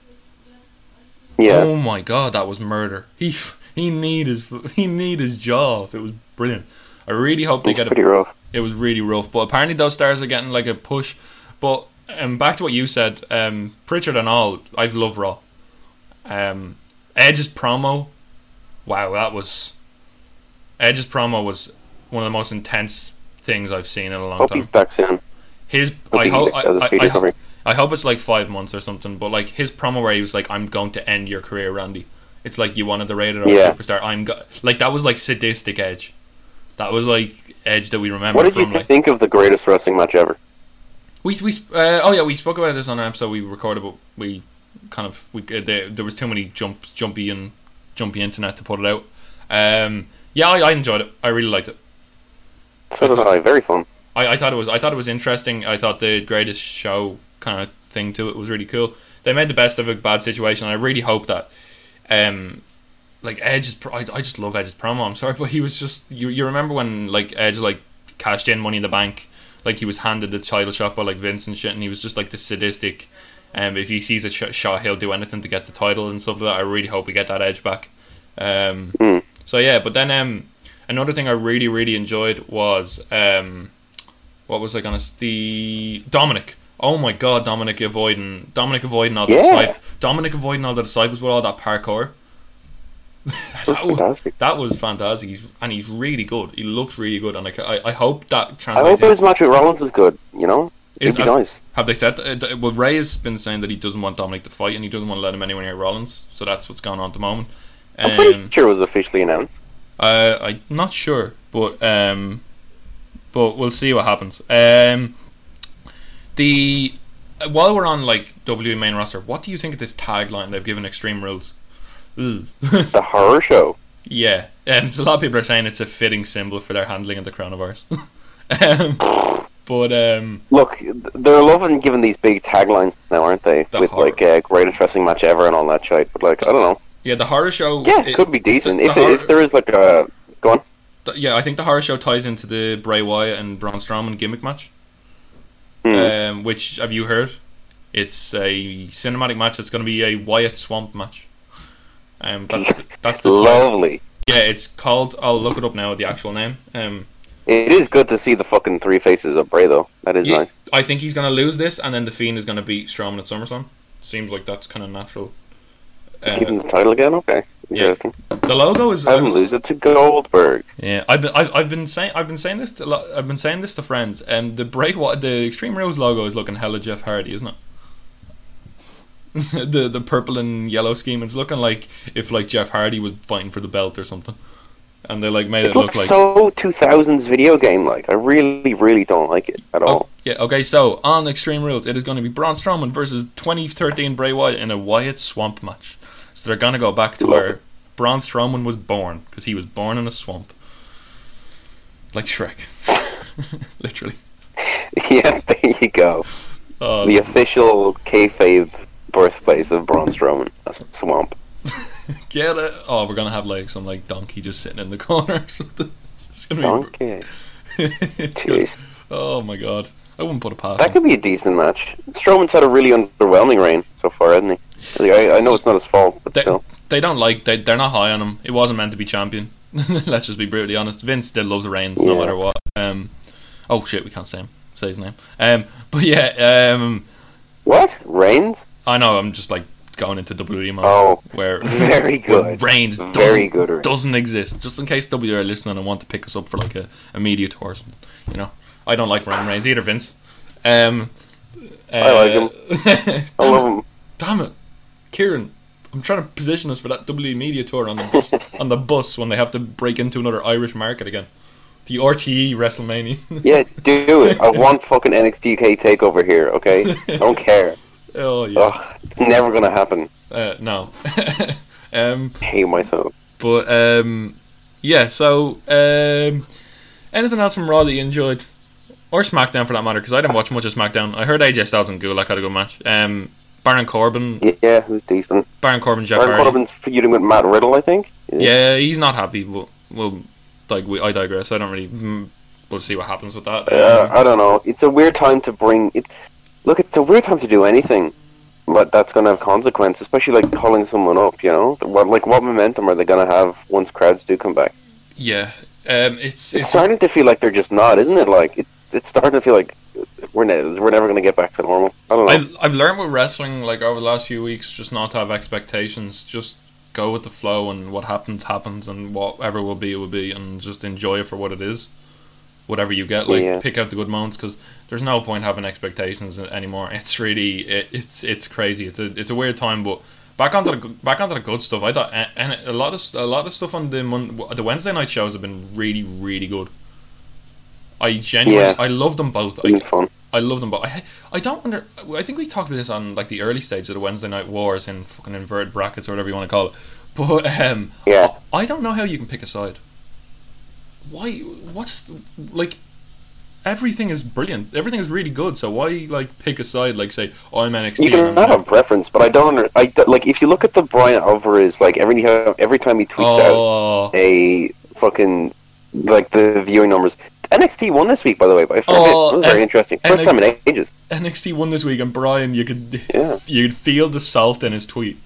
Yeah. Oh my god, that was murder. He he kneed his he kneed his jaw. It was brilliant. I really hope they get pretty it. rough. It was really rough, but apparently those stars are getting like a push. But um, back to what you said, um, Prichard and all, I've loved Raw. Um, Edge's promo, wow, that was Edge's promo was one of the most intense things I've seen in a long Hope he's time. back soon. His, I hope, I, I, I, hope. I hope it's like five months or something. But like his promo where he was like, "I'm going to end your career, Randy." It's like you wanted the rated R Yeah. superstar. I'm go-. like that was like sadistic Edge. That was like Edge that we remember What did you from like think of the greatest wrestling match ever? We we uh, oh yeah we spoke about this on an episode we recorded, but we kind of we uh, there, there was too many jumps, jumpy and jumpy internet to put it out. Um, yeah, I, I enjoyed it. I really liked it. So did I. Very fun. I, I thought it was I thought it was interesting. I thought the greatest show kind of thing to it was really cool. They made the best of a bad situation. I really hope that, um, like Edge's, I, I just love Edge's promo. I'm sorry, but he was just you. You remember when like Edge like cashed in Money in the Bank, like he was handed the title shot by like Vince and shit, and he was just like the sadistic. Um, if he sees a sh- shot, he'll do anything to get the title and stuff like that. I really hope we get that Edge back. Um, Hmm. so yeah, but then um, another thing I really really enjoyed was um, what was I gonna the Dominic. Oh my god, Dominic avoiding Dominic avoiding all the Yeah. disciples. Dominic avoiding all the disciples with all that parkour. That was fantastic. that was fantastic. He's, and he's really good. He looks really good, and I, I, I hope that I hope his match with Rollins is good. You know, Is- it'd be I- nice. Have they said? Uh, th- well, Ray has been saying that he doesn't want Dominic to fight and he doesn't want to let him anywhere near Rollins. So that's what's going on at the moment. I'm pretty Um, sure it was officially announced. uh, I'm not sure, but um, but we'll see what happens. Um, the uh, while we're on like WWE main roster, what do you think of this tagline they've given Extreme Rules? Ugh. The horror show. yeah, um, a lot of people are saying it's a fitting symbol for their handling of the coronavirus. um, but um, Look, they're loving giving these big taglines now, aren't they? The With horror. like uh, greatest wrestling match ever and all that shit. But like, I don't know. yeah, the horror show. Yeah, it could be decent the if, horror- if there is like a go on. th- yeah, I think the horror show ties into the Bray Wyatt and Braun Strowman gimmick match. Hmm. um, which have you heard? It's a cinematic match. It's going to be a Wyatt Swamp match. Um, that's the, that's the title. Lovely. yeah. It's called. I'll look it up now. The actual name. Um, It is good to see the fucking three faces of Bray though. That is yeah, nice. I think he's going to lose this, and then the Fiend is going to beat Strowman at SummerSlam. Seems like that's kind of natural. Uh, the title again. Okay, yeah. the logo is. Have him lose it to Goldberg. Yeah, I've been I've, I've been saying I've been saying this to I've been saying this to friends. And the Bray Wy- the Extreme Rules logo is looking hella Jeff Hardy, isn't it? the the purple and yellow scheme. It's looking like if like Jeff Hardy was fighting for the belt or something, and they like made it, It look like. so 2000s video game like. I really, really don't like it at Oh, all. yeah. Okay. So on Extreme Rules, it is going to be Braun Strowman versus 2013 Bray Wyatt in a Wyatt Swamp match. So they're going to go back to Love where it. Braun Strowman was born because he was born in a swamp, like Shrek, literally. yeah, there you go. Oh, The official kayfabe birthplace of Braun Strowman. A swamp. Get it? Oh, we're gonna have like some like donkey just sitting in the corner or something. It's gonna Donkey. be. Jeez. oh my god, I wouldn't put a pass. That could be a decent match. Strowman's had a really underwhelming reign so far, hasn't he? Like, I, I know it's not his fault, but They, still. they don't like. They they're not high on him. It wasn't meant to be champion. Let's just be brutally honest. Vince still loves the Reigns no matter what. Um, oh shit, we can't say him. Say his name. Um, but yeah. Um, What? Reigns? I know. I'm just like going into WWE mode Oh, where very where good. Reigns Very doesn't, good doesn't exist. Just in case W are listening and want to pick us up for like a, a media tour or something. You know, I don't like Roman Reigns either, Vince. Um, I like him. I love him. Damn it, Kieran. I'm trying to position us for that WWE media tour on the bus, on the bus when they have to break into another Irish market again. The RTE WrestleMania. Yeah, do it. I want fucking NXT UK takeover here, okay? I don't care. Oh yeah. Ugh, it's never gonna happen. Uh, no. um, I hate myself. but um, yeah. So um, anything else from Raw that you enjoyed, or SmackDown for that matter? Because I didn't watch much of SmackDown. I heard AJ Styles and Gulak had a good match. Um, Baron Corbin, Yeah, who's decent? Baron Corbin, Jeff Baron Hardy. Corbin's feuding with Matt Riddle, I think. Yeah, he's not happy. But well, like we, I digress. I don't really. Mm, we'll see what happens with that. Uh, Um, I don't know. It's a weird time to bring it. Look, it's a weird time to do anything, but that's gonna have consequence. Especially like calling someone up. You know, what like what momentum are they gonna have once crowds do come back? yeah. Um, it's It's it's starting to feel like they're just not, isn't it? Like it's it's starting to feel like we're ne- we're never gonna get back to normal. I don't know. I've I've learned with wrestling like over the last few weeks just not to have expectations. Just go with the flow and what happens happens and whatever will be will be and just enjoy it for what it is. Whatever you get, like Yeah. pick out the good moments because there's no point having expectations anymore. It's really it, it's it's crazy. It's a it's a weird time, but. Back onto the back onto the good stuff. I thought, and a lot of a lot of stuff on the Mon- the Wednesday night shows have been really really good. I genuinely Yeah. I love them both. I, fun. I love them, but I I don't wonder. I think we talked about this on like the early stage of the Wednesday night wars in fucking inverted brackets or whatever you want to call it. But um, Yeah. I, I don't know how you can pick a side. Why? What's like? Everything is brilliant. Everything is really good. So why like pick a side? Like say, oh, I'm NXT. You can have a preference, but I don't. I like if you look at the Bryan Alvarez, like every every time he tweets out Oh, a fucking like the viewing numbers. NXT won this week, by the way, by a fair Oh. It was very interesting. First time in ages. NXT won this week, and Bryan, you could Yeah. you'd feel the salt in his tweet.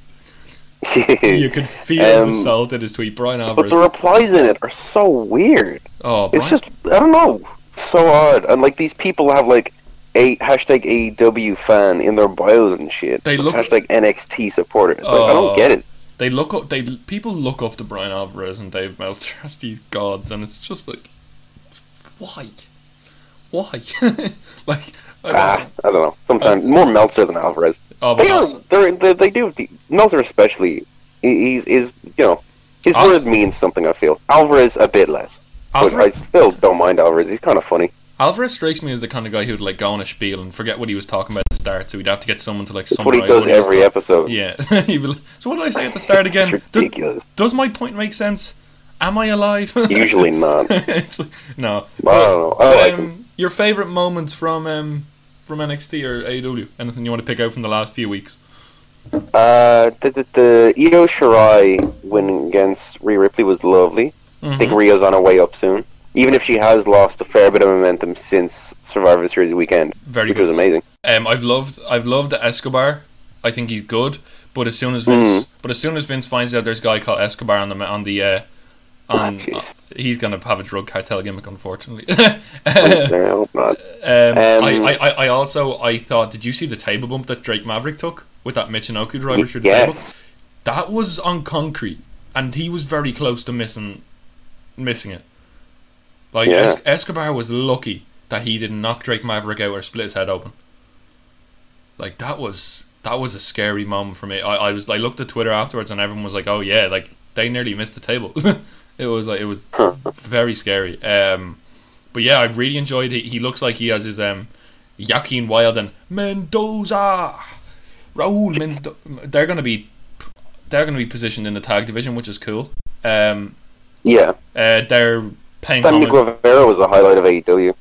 You could feel the Um, salt in his tweet. Bryan Alvarez. but the replies in it are so weird. oh, It's just I don't know, so odd. And like these people have like a hashtag AEW fan in their bios and shit. They look- hashtag NXT supporter. Like, I Oh. don't get it. they look up they people look up to Bryan Alvarez and Dave Meltzer as these gods and it's just like why Why? like, I don't Ah, know. I don't know. Sometimes more Meltzer than Alvarez. Oh, but They are. They're, they they do. Meltzer especially. He's is you know his Al- word means something. I feel Alvarez a bit less, but I Alvarez, still don't mind Alvarez. He's kind of funny. Alvarez strikes me as the kind of guy who'd like go on a spiel and forget what he was talking about at the start, so he'd have to get someone to like That's what he summarize does was every episode. Yeah. So what did I say at the start again? It's Does, ridiculous. does my point make sense? Am I alive? Usually not. like, no. I don't know. I like um, your favorite moments from um, from NXT or AEW? Anything you want to pick out from the last few weeks? Uh, the, the, the Io Shirai win against Rhea Ripley was lovely. I think Mhm. Rhea's on her way up soon. Even if she has lost a fair bit of momentum since Survivor Series weekend, Very which good. was amazing. Um, I've loved I've loved Escobar. I think he's good, but as soon as Vince Mhm. but as soon as Vince finds out there's a guy called Escobar on the on the uh, Ah, uh, he's gonna have a drug cartel gimmick, unfortunately. I hope. Um, Um, I, I, I also I thought, did you see the table bump that Drake Maverick took with that Michinoku driver through the table? Yes. That was on concrete, and he was very close to missing missing it. Like Yeah. es- Escobar was lucky that he didn't knock Drake Maverick out or split his head open. Like that was that was a scary moment for me. I, I was I looked at Twitter afterwards, and everyone was like, "Oh yeah, like they nearly missed the table." it was like it was very scary. Um, but yeah, I really enjoyed it. He looks like he has his um, Joaquin Wilde and Mendoza, Raul Mendoza. They're gonna be they're gonna be positioned in the tag division, which is cool. Um, Yeah. uh, they're paying Sammy. Guevara was the highlight of AEW.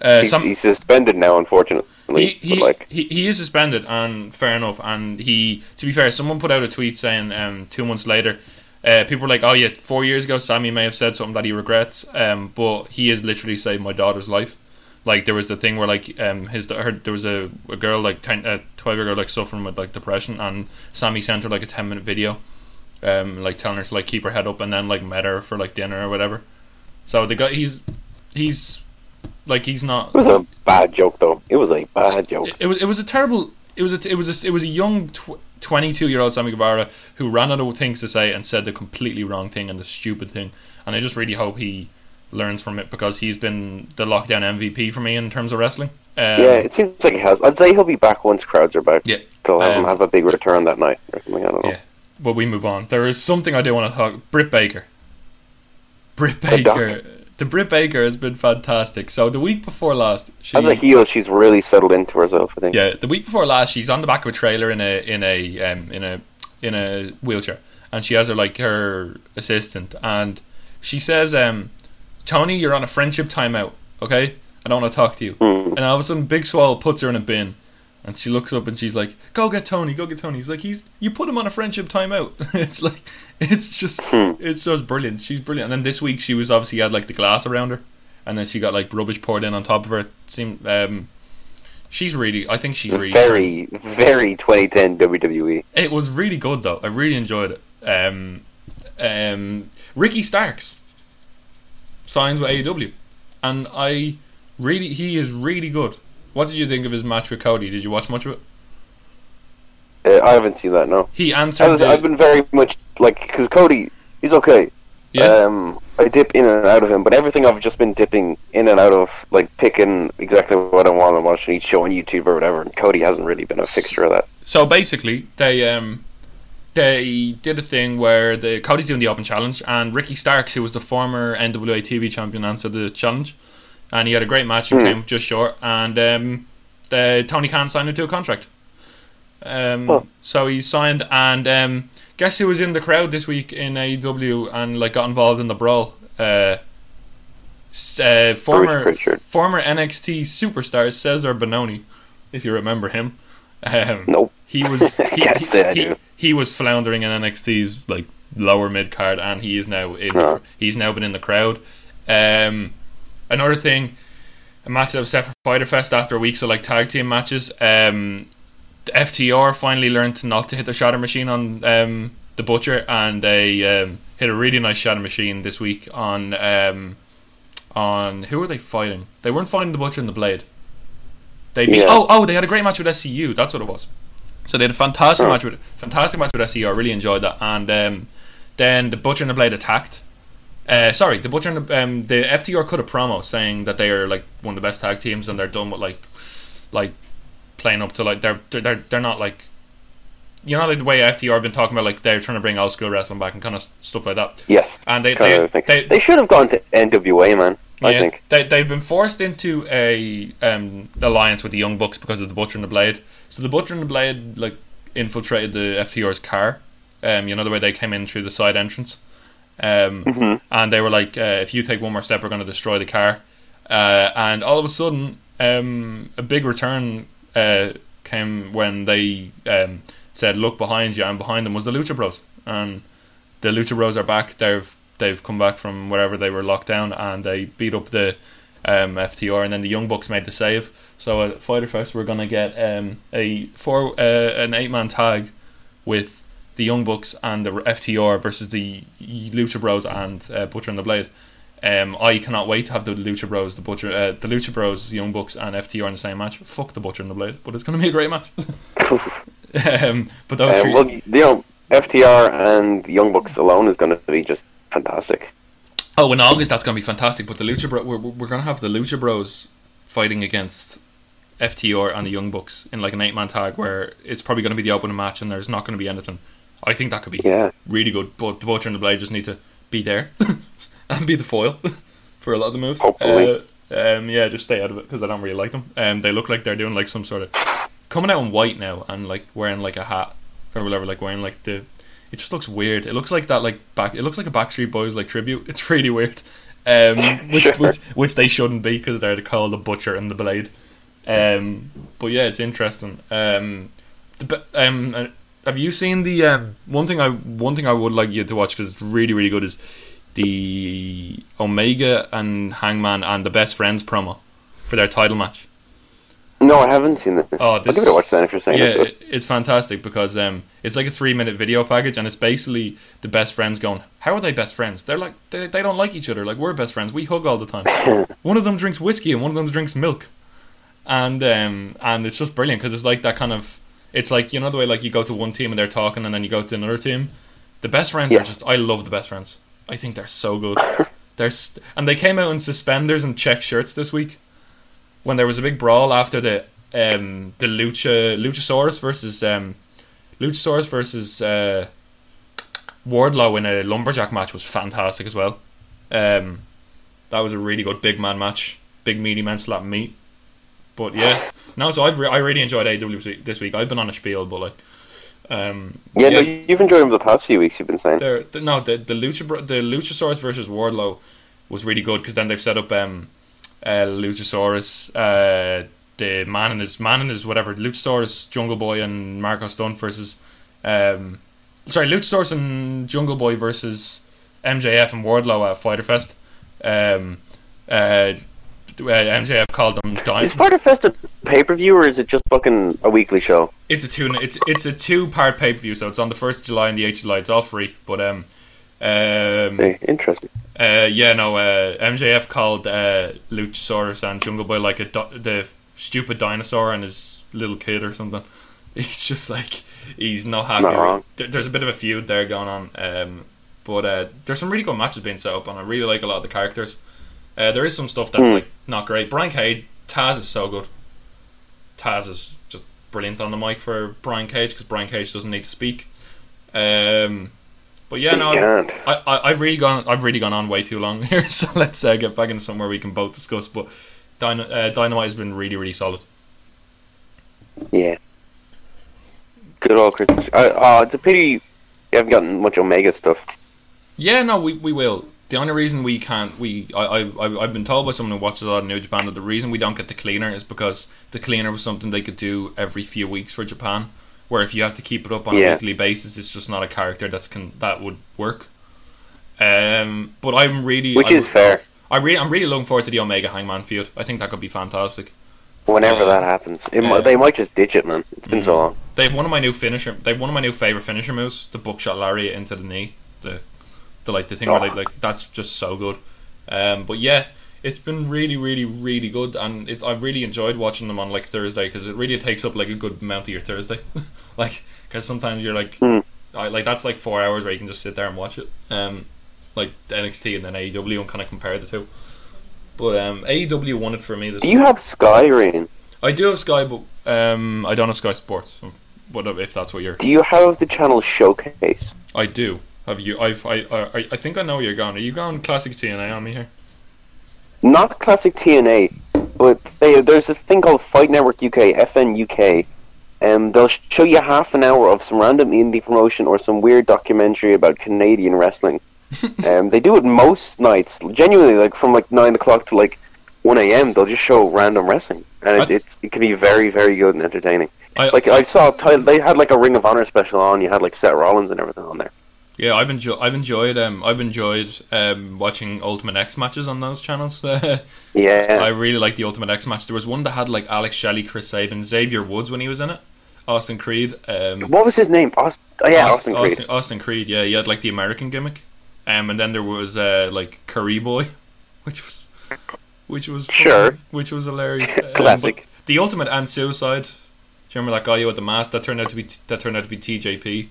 Uh, He's, some, he's suspended now, unfortunately. he, he, like, he, he is suspended, and fair enough. And he, to be fair, someone put out a tweet saying um, two months later, uh, people were like, "Oh yeah, four years ago, Sammy may have said something that he regrets, um, but he has literally saved my daughter's life." Like there was the thing where like um his her, there was a, a girl like ten, a twelve year old like suffering with like depression, and Sammy sent her like a ten minute video, um like telling her to like keep her head up, and then like met her for like dinner or whatever. So the guy he's he's like he's not it was a bad joke, though. It was a bad joke. it, it was it was a terrible it was a it was a, it was a young twenty two year old Sammy Guevara who ran out of things to say and said the completely wrong thing and the stupid thing and I just really hope he learns from it because he's been the lockdown MVP for me in terms of wrestling. Um, yeah, it seems like he has. I'd say he'll be back once crowds are back. yeah, They'll have him Um, have a big return that night or something. I don't know. yeah. But we move on. There is something I do want to talk. Britt Baker. Britt. Baker. The Britt Baker has been fantastic. So the week before last, she As a heel, she's really settled into herself. I think. Yeah, the week before last, she's on the back of a trailer in a in a um, in a in a wheelchair, and she has her like her assistant, and she says, um, "Tony, you're on a friendship timeout. Okay, I don't want to talk to you." Mm. And all of a sudden, Big Swole puts her in a bin, and she looks up and she's like, "Go get Tony, go get Tony." He's like, "He's you put him on a friendship timeout." it's like it's just Hmm. it's just brilliant. She's brilliant. And then this week she was obviously had like the glass around her, and then she got like rubbish poured in on top of her. It seemed um, she's really. I think she's really Very, very 2010 WWE. It was really good though. I really enjoyed it. Um, um, Ricky Starks signs with AEW, and I really he is really good. What did you think of his match with Cody? Did you watch much of it? Uh, I haven't seen that. No. He answered. was, the- I've been very much like because Cody, he's okay. yeah, Um, I dip in and out of him, but everything I've just been dipping in and out of, like picking exactly what I want to watch each show on YouTube or whatever. And Cody hasn't really been a fixture of that. so basically they um they did a thing where the Cody's doing the open challenge and Ricky Starks, who was the former NWA TV champion, answered the challenge, and he had a great match and Hmm. came just short. And um, the, Tony Khan signed him to a contract. Um, Oh. so he signed, and um, guess who was in the crowd this week in AEW and like got involved in the brawl? Uh, uh, former former NXT superstar Cezar Bononi, if you remember him. Um, Nope. he was he, he, he, he was floundering in NXT's like lower mid card, and he is now in. The, he's now been in the crowd. Um, another thing, a match that was set for Fighter Fest after weeks of like tag team matches. Um, the FTR finally learned not to hit the shatter machine on um, the butcher, and they um, hit a really nice shatter machine this week on um, on who were they fighting? They weren't fighting the butcher and the blade. They beat, Yeah. oh oh they had a great match with SCU. That's what it was. So they had a fantastic Oh. match with fantastic match with SCU. I really enjoyed that. And um, then the butcher and the blade attacked, Uh, sorry, the Butcher and the, um, the FTR cut a promo saying that they are like one of the best tag teams and they're done with like like playing up to like they're they're they're not like you know like the way FTR have been talking about like they're trying to bring old school wrestling back and kind of stuff like that. Yes. And they they, they, They should have gone to NWA, man. I think. they they've been forced into a um, alliance with the Young Bucks because of the Butcher and the Blade. So the Butcher and the Blade like infiltrated the FTR's car. Um, you know the way they came in through the side entrance. Um, Mhm. and they were like, uh, "If you take one more step, we're going to destroy the car." Uh, and all of a sudden, um, a big return uh, came when they um, said, "Look behind you," and behind them was the Lucha Bros. And the Lucha Bros are back. They've they've come back from wherever they were locked down, and they beat up the um, FTR. And then the Young Bucks made the save. So at Fighter Fest, we're going to get um, a four uh, an eight man tag with the Young Bucks and the FTR versus the Lucha Bros and uh, Butcher and the Blade. Um, I cannot wait to have the Lucha Bros, the Butcher, uh, the Lucha Bros, Young Bucks, and FTR in the same match. Fuck the Butcher and the Blade, but it's going to be a great match. um, but those Uh, three, well, you know, FTR and Young Bucks alone is going to be just fantastic. oh, in August that's going to be fantastic. But the Lucha Bro, we're, we're going to have the Lucha Bros fighting against FTR and the Young Bucks in like an eight man tag where it's probably going to be the opening match and there's not going to be anything. I think that could be Yeah. really good. But the Butcher and the Blade just need to be there and be the foil for a lot of the moves. Hopefully. Uh, um, yeah, just stay out of it because I don't really like them. Um, they look like they're doing like some sort of coming out in white now and like wearing like a hat or whatever, like wearing like the. It just looks weird. It looks like that like back. It looks like a Backstreet Boys like tribute. It's really weird. Um, which, Sure. which which they shouldn't be because they're called the Butcher and the Blade. Um, but yeah, it's interesting. Um, the, um, have you seen the um, one thing I one thing I would like you to watch because it's really really good is the Omega and Hangman and the Best Friends promo for their title match. No, I haven't seen it. Oh, I'll give it a watch then if you're saying yeah, it- it's fantastic because um, it's like a three minute video package, and it's basically the best friends going, "How are they best friends? They're like they, they don't like each other. Like we're best friends. We hug all the time. one of them drinks whiskey and one of them drinks milk, and um, and it's just brilliant because it's like that kind of. It's like you know the way like you go to one team and they're talking, and then you go to another team. The best friends Yeah. are just. I love the best friends. I think they're so good. they're st- and they came out in suspenders and check shirts this week when there was a big brawl after the um the Lucha Luchasaurus versus um Luchasaurus versus uh Wardlow in a lumberjack match was fantastic as well. Um that was a really good big man match. Big meaty man slapping meat. But yeah. No, so I've re- I really enjoyed AW this week. I've been on a spiel but like um Yeah, no, you've enjoyed him the past few weeks. You've been saying. they're, the no the the Lucha the Luchasaurus versus Wardlow was really good because then they've set up um uh, Luchasaurus uh the man and his man and his whatever Luchasaurus Jungle Boy and Marko Stunt versus um sorry Luchasaurus and Jungle Boy versus MJF and Wardlow at Fighter Fest um uh MJF called them Is Dynamite. Fighter Fest a pay per view or is it just fucking a weekly show? It's a two. It's it's a two part pay per view. So it's on the first of July and the eighth of July. It's all free. But um, um, Hey, interesting. uh, yeah, no. Uh, MJF called uh, Luchasaurus and Jungle Boy like a the stupid dinosaur and his little kid or something. He's just like he's not happy. Not. There's a bit of a feud there going on. Um, but uh, there's some really good matches being set up, and I really like a lot of the characters. Uh, there is some stuff that's Hmm. like not great. Brian Cage, Taz is so good. Taz is just brilliant on the mic for Brian Cage because Brian Cage doesn't need to speak. Um, but yeah, no, I, I, I've really gone. I've really gone on way too long here. So let's uh, get back into somewhere we can both discuss. But Dyna, uh, Dynamite has been really, really solid. Yeah. Good old Chris. Uh, oh, it's a pity you haven't gotten much Omega stuff. Yeah, no, we, we will. The only reason we can't, we I, I I've been told by someone who watches a lot of New Japan that the reason we don't get the cleaner is because the cleaner was something they could do every few weeks for Japan. Where if you have to keep it up on a weekly basis, it's just not a character that's can that would work. Um, but I'm really, Which I, is fair. I really, I'm really looking forward to the Omega Hangman feud. I think that could be fantastic. Whenever Uh, that happens, it yeah. mi- they might just ditch it, man. It's been so Mhm. long. They have one of my new finisher. They have one of my new favorite finisher moves, the buckshot lariat into the knee. The, the like the thing where Oh. they like that's just so good. Um, but yeah, it's been really, really, really good, and it, I've really enjoyed watching them on like Thursday because it really takes up like a good amount of your Thursday. like because sometimes you're like, Hmm. I, like that's like four hours where you can just sit there and watch it. Um, like NXT and then AEW and kind of compare the two. But um, AEW won it for me this. Do you have Sky, Rian? I do have Sky, but um, I don't have Sky Sports. What if that's what you're? Do you have the channel Showcase? I do. Have you? I've. I. I. I think I know where you're going. Are you going classic TNA on me here? Not classic TNA, but they, there's this thing called Fight Network UK, FN UK. Um, they'll show you half an hour of some random indie promotion or some weird documentary about Canadian wrestling. um, they do it most nights, genuinely, like from like nine o'clock to like one a.m. They'll just show random wrestling, and it, it's, it can be very, very good and entertaining. I, Like I saw, they had like a Ring of Honor special on. You had like Seth Rollins and everything on there. Yeah, I've enjoyed. I've enjoyed. Um, I've enjoyed um, watching Ultimate X matches on those channels. Yeah, I really like the Ultimate X match. There was one that had like Alex Shelley, Chris Sabin, Xavier Woods when he was in it, Austin Creed. Um, what was his name? Aust- oh, yeah, Aust- Austin Creed. Austin, Austin Creed. Yeah, he had like the American gimmick. Um, and then there was uh, like Curry Boy, which was, which was funny, Sure. which was hilarious. Um, Classic. but the Ultimate and Suicide. Do you remember that guy who had the mask? That turned out to be that turned out to be TJP.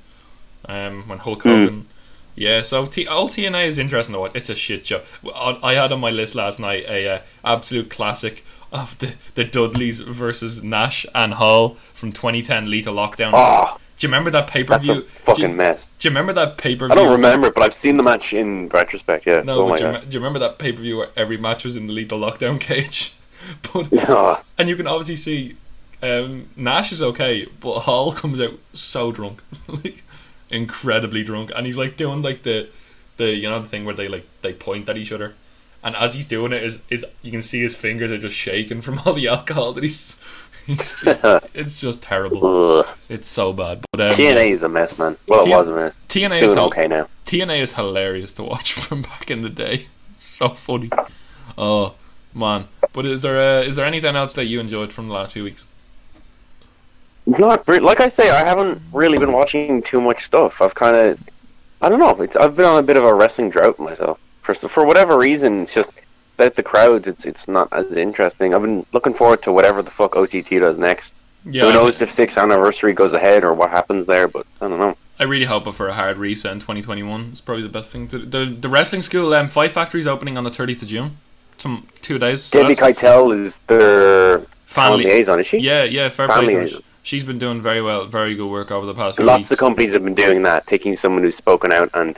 Um, when Hulk. Hogan. Yeah, so T- all TNA is interesting to watch. It's a shit show. I I had on my list last night a uh, absolute classic of the, the Dudleys versus Nash and Hall from 2010 Lethal Lockdown. Oh, Do you remember that pay per view? fucking mess. Do you remember that pay per view? I don't remember, but I've seen the match in retrospect. Yeah. No, oh do you, god. me- do you remember that pay per view where every match was in the lethal lockdown cage? but Oh, and you can obviously see um, Nash is okay, but Hall comes out so drunk, like incredibly drunk, and he's like doing like the the you know the thing where they like they point at each other, and as he's doing it, is is you can see his fingers are just shaking from all the alcohol that he's. he's just, it's just terrible. ugh. It's so bad. But um, TNA is a mess, man. Well, T- it was a mess. TNA is Doing okay now. TNA is hilarious to watch from back in the day. It's so funny. Oh man! But is there uh, is there anything else that you enjoyed from the last few weeks? Not re- like I say, I haven't really been watching too much stuff. I've kind of, I don't know. It's, I've been on a bit of a wrestling drought myself. For for whatever reason, it's just that the crowds. It's it's not as interesting. I've been looking forward to whatever the fuck OTT does next. Yeah, Who knows if sixth anniversary goes ahead or what happens there? But I don't know. I really hope for a hard reset in 2021. It's probably the best thing to the the wrestling school. Um, Fight Factory is opening on the 30th of June. Some two days. so Debbie Keitel is their li- liaison, is she? Yeah, yeah, fair Fan play to her. liaison. She's been doing very well, very good work over the past Lots weeks. of companies have been doing that, taking someone who's spoken out and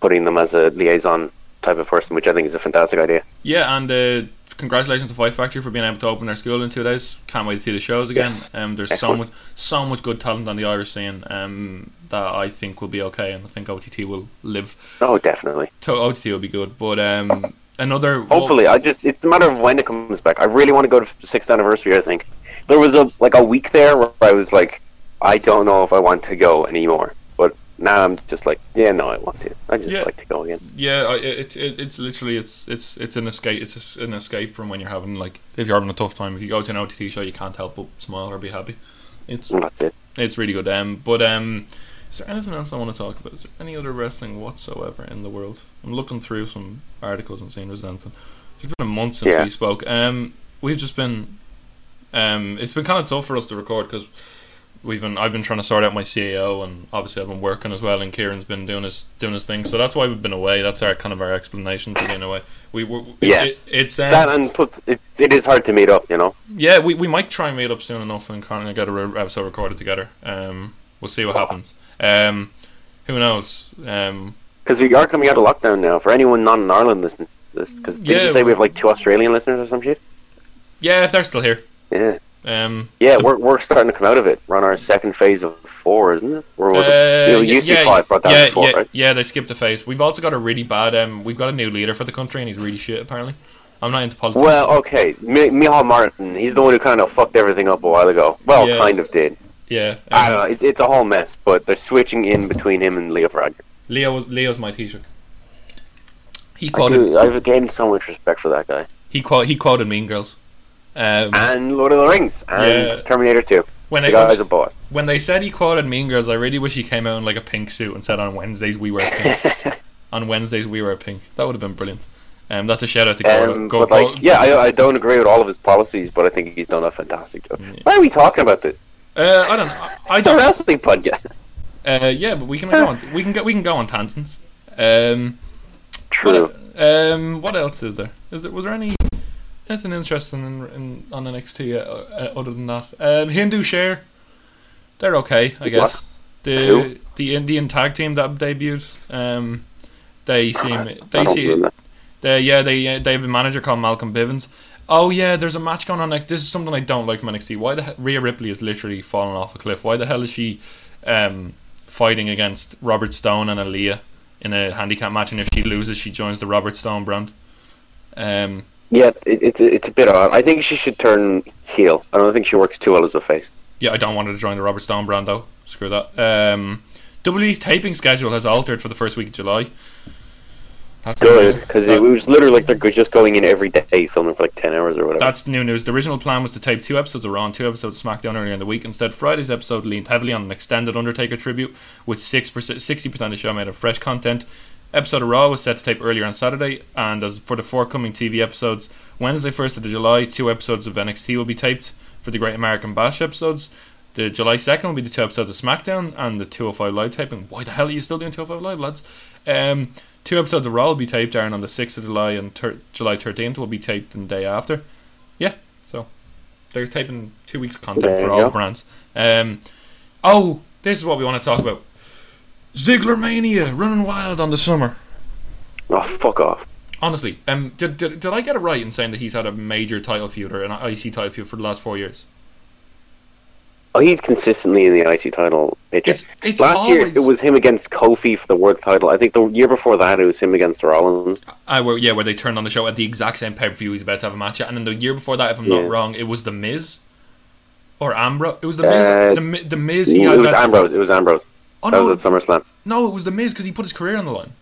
putting them as a liaison type of person, which I think is a fantastic idea. Yeah, and uh, congratulations to Fight Factory for being able to open their school in two days. Can't wait to see the shows again. Yes. Um, there's Excellent. so much, so much good talent on the Irish scene um, that I think will be okay, and I think OTT will live. Oh, definitely. To OTT will be good, but um, another Hopefully, I just it's a matter of when it comes back. I really want to go to sixth anniversary. I think there was a like a week there where I was like, I don't know if I want to go anymore. But now I'm just like, yeah, no, I want to. I just Yeah. like to go again. Yeah, I- it, it, it's literally it's it's it's an escape. It's an escape from when you're having like if you're having a tough time. If you go to an OTT show, you can't help but smile or be happy. It's And that's it. it's really good. Um, but um, is there anything else I want to talk about? Is there any other wrestling whatsoever in the world? I'm looking through some articles and seeing there's anything. It's been a month since Yeah. we spoke. Um, we've just been um, it's been kind of tough for us to record because we've been I've been trying to sort out my CAO and obviously I've been working as well and Kieran's been doing his doing his thing so that's why we've been away that's our kind of our explanation for being away we were Yeah. it, it's um, That and plus, it, it is hard to meet up. You know. yeah we, we might try and meet up soon enough and kind of get a re- episode recorded together um we'll see what happens um who knows um Because we are coming out of lockdown now. For anyone not in Ireland listening to this, because did Yeah, you say we have like two Australian listeners or some shit? yeah if they're still here Yeah, um yeah, so- we're we're starting to come out of it. We're on our second phase of four, isn't it? Or was Uh, it? You know, used to be five, down yeah, four, yeah, right? yeah, they skipped a phase. We've also got a really bad. Um, we've got a new leader for the country, and he's really shit. Apparently, I'm not into politics. Well, okay, Mi- Micheál Martin. He's the one who kind of fucked everything up a while ago. Well, Yeah. kind of did. Yeah, I um, don't know. It's it's a whole mess, but they're switching in between him and Leo Varadkar. Leo was Leo's my teacher. He I quoted do. I've gained so much respect for that guy. he quote he quoted Mean Girls. Um, And Lord of the Rings and Yeah. Terminator Two. when The they guy's a boss. when they said he quoted Mean Girls, I really wish he came out in like a pink suit and said on Wednesdays we wear pink. on Wednesdays we wear pink. That would have been brilliant. Um, that's a shout out to Gordon. Um, but like, yeah, I, I don't agree with all of his policies, but I think he's done a fantastic job. Yeah. Why are we talking about this? Uh, I don't. I, I It's a don't. wrestling podcast. Uh, yeah, but we can go on. We can go. We can go on tangents. Um, True. What, um, what else is there? Is there was there any anything interesting in, in on NXT uh, uh, other than that? Um, Indus Sher, they're okay, I guess. What? The Who? the Indian tag team that debuted, um, they seem they don't see they yeah they uh, they have a manager called Malcolm Bivens. Oh yeah, there's a match going on. Like this is something I don't like from NXT. Why the he- Rhea Ripley is literally falling off a cliff? Why the hell is she um, fighting against Robert Stone and Aliyah in a handicap match? And if she loses, she joins the Robert Stone brand. Um, Yeah, it, it's it's a bit odd. I think she should turn heel. I don't think she works too well as a face. yeah, I don't want her to join the Robert Stone brand though. Screw that. Um, WWE's taping schedule has altered for the first week of July. That's Good, because it was literally like they're just going in every day filming for like ten hours or whatever. That's new news. The original plan was to tape two episodes of Raw and two episodes of SmackDown earlier in the week. Instead, Friday's episode leaned heavily on an extended Undertaker tribute, with 6%, 60% of the show made of fresh content. Episode of Raw was set to tape earlier on Saturday, and as for the forthcoming TV episodes, Wednesday, 1st of July, two episodes of NXT will be taped for the Great American Bash episodes. The July 2nd will be the two episodes of SmackDown and the 205 Live taping. Why the hell are you still doing 205 Live, lads? Um, two episodes of Raw will be taped, Aaron, on the 6th of July, and ter- July 13th will be taped the day after. Yeah, so they're taping two weeks of content There for all go. brands. Um, oh, this is what we want to talk about. Ziggler Mania running wild on the summer. oh fuck off. Honestly, um, did, did did I get it right in saying that he's had a major title feud or an IC title feud for the last four years? Oh, he's consistently in the IC title picture. It's it's Last always, year it was him against Kofi for the world title. I think the year before that it was him against Rollins. Uh, where, yeah, where they turned on the show at the exact same pay per view he's about to have a match at, and then the year before that, if I'm Yeah. not wrong, it was the Miz or Ambrose. It was the Uh, Miz. the, the Miz. He it was Ambrose. It was Ambrose. Oh That no, was at SummerSlam. no, it was the Miz because he put his career on the line.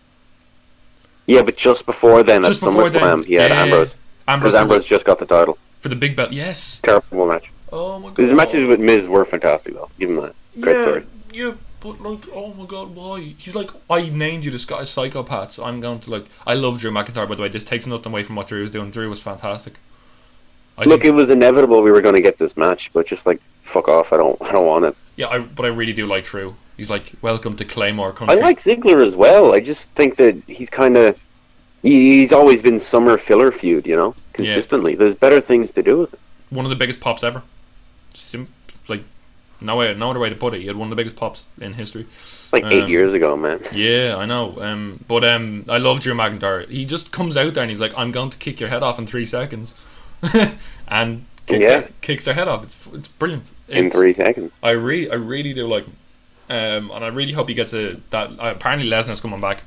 Yeah, but just before then Just at before SummerSlam then, he had yeah, Ambrose Ambrose, because Ambrose just got the title. for the big belt. Yes. Terrible match. Oh my god. His matches with Miz were fantastic though. Give him that. Great yeah, story. yeah, but like, oh my god, why? He's like, I named you the Scottish psychopaths. I'm going to like, I love Drew McIntyre. By the way, this takes nothing away from what Drew was doing. Drew was fantastic. I Look, think- it was inevitable we were going to get this match, but just like fuck off. I don't. I don't want it. yeah, I, but I really do like Drew. He's like, welcome to Claymore I like Ziggler as well. I just think that he's kind of. He's always been summer filler feud, you know, consistently. There's better things to do with it. one of the biggest pops ever. Sim- like, no way, no other way to put it. He had one of the biggest pops in history. Like eight Um, years ago, man. Yeah, I know. Um, but um, I love Drew McIntyre. He just comes out there and he's like, "I'm going to kick your head off in three seconds," and kicks, Yeah. their, kicks their head off. It's it's brilliant. In three seconds. I really, I really do like, um, and I really hope he gets a that. Uh, apparently, Lesnar's coming back.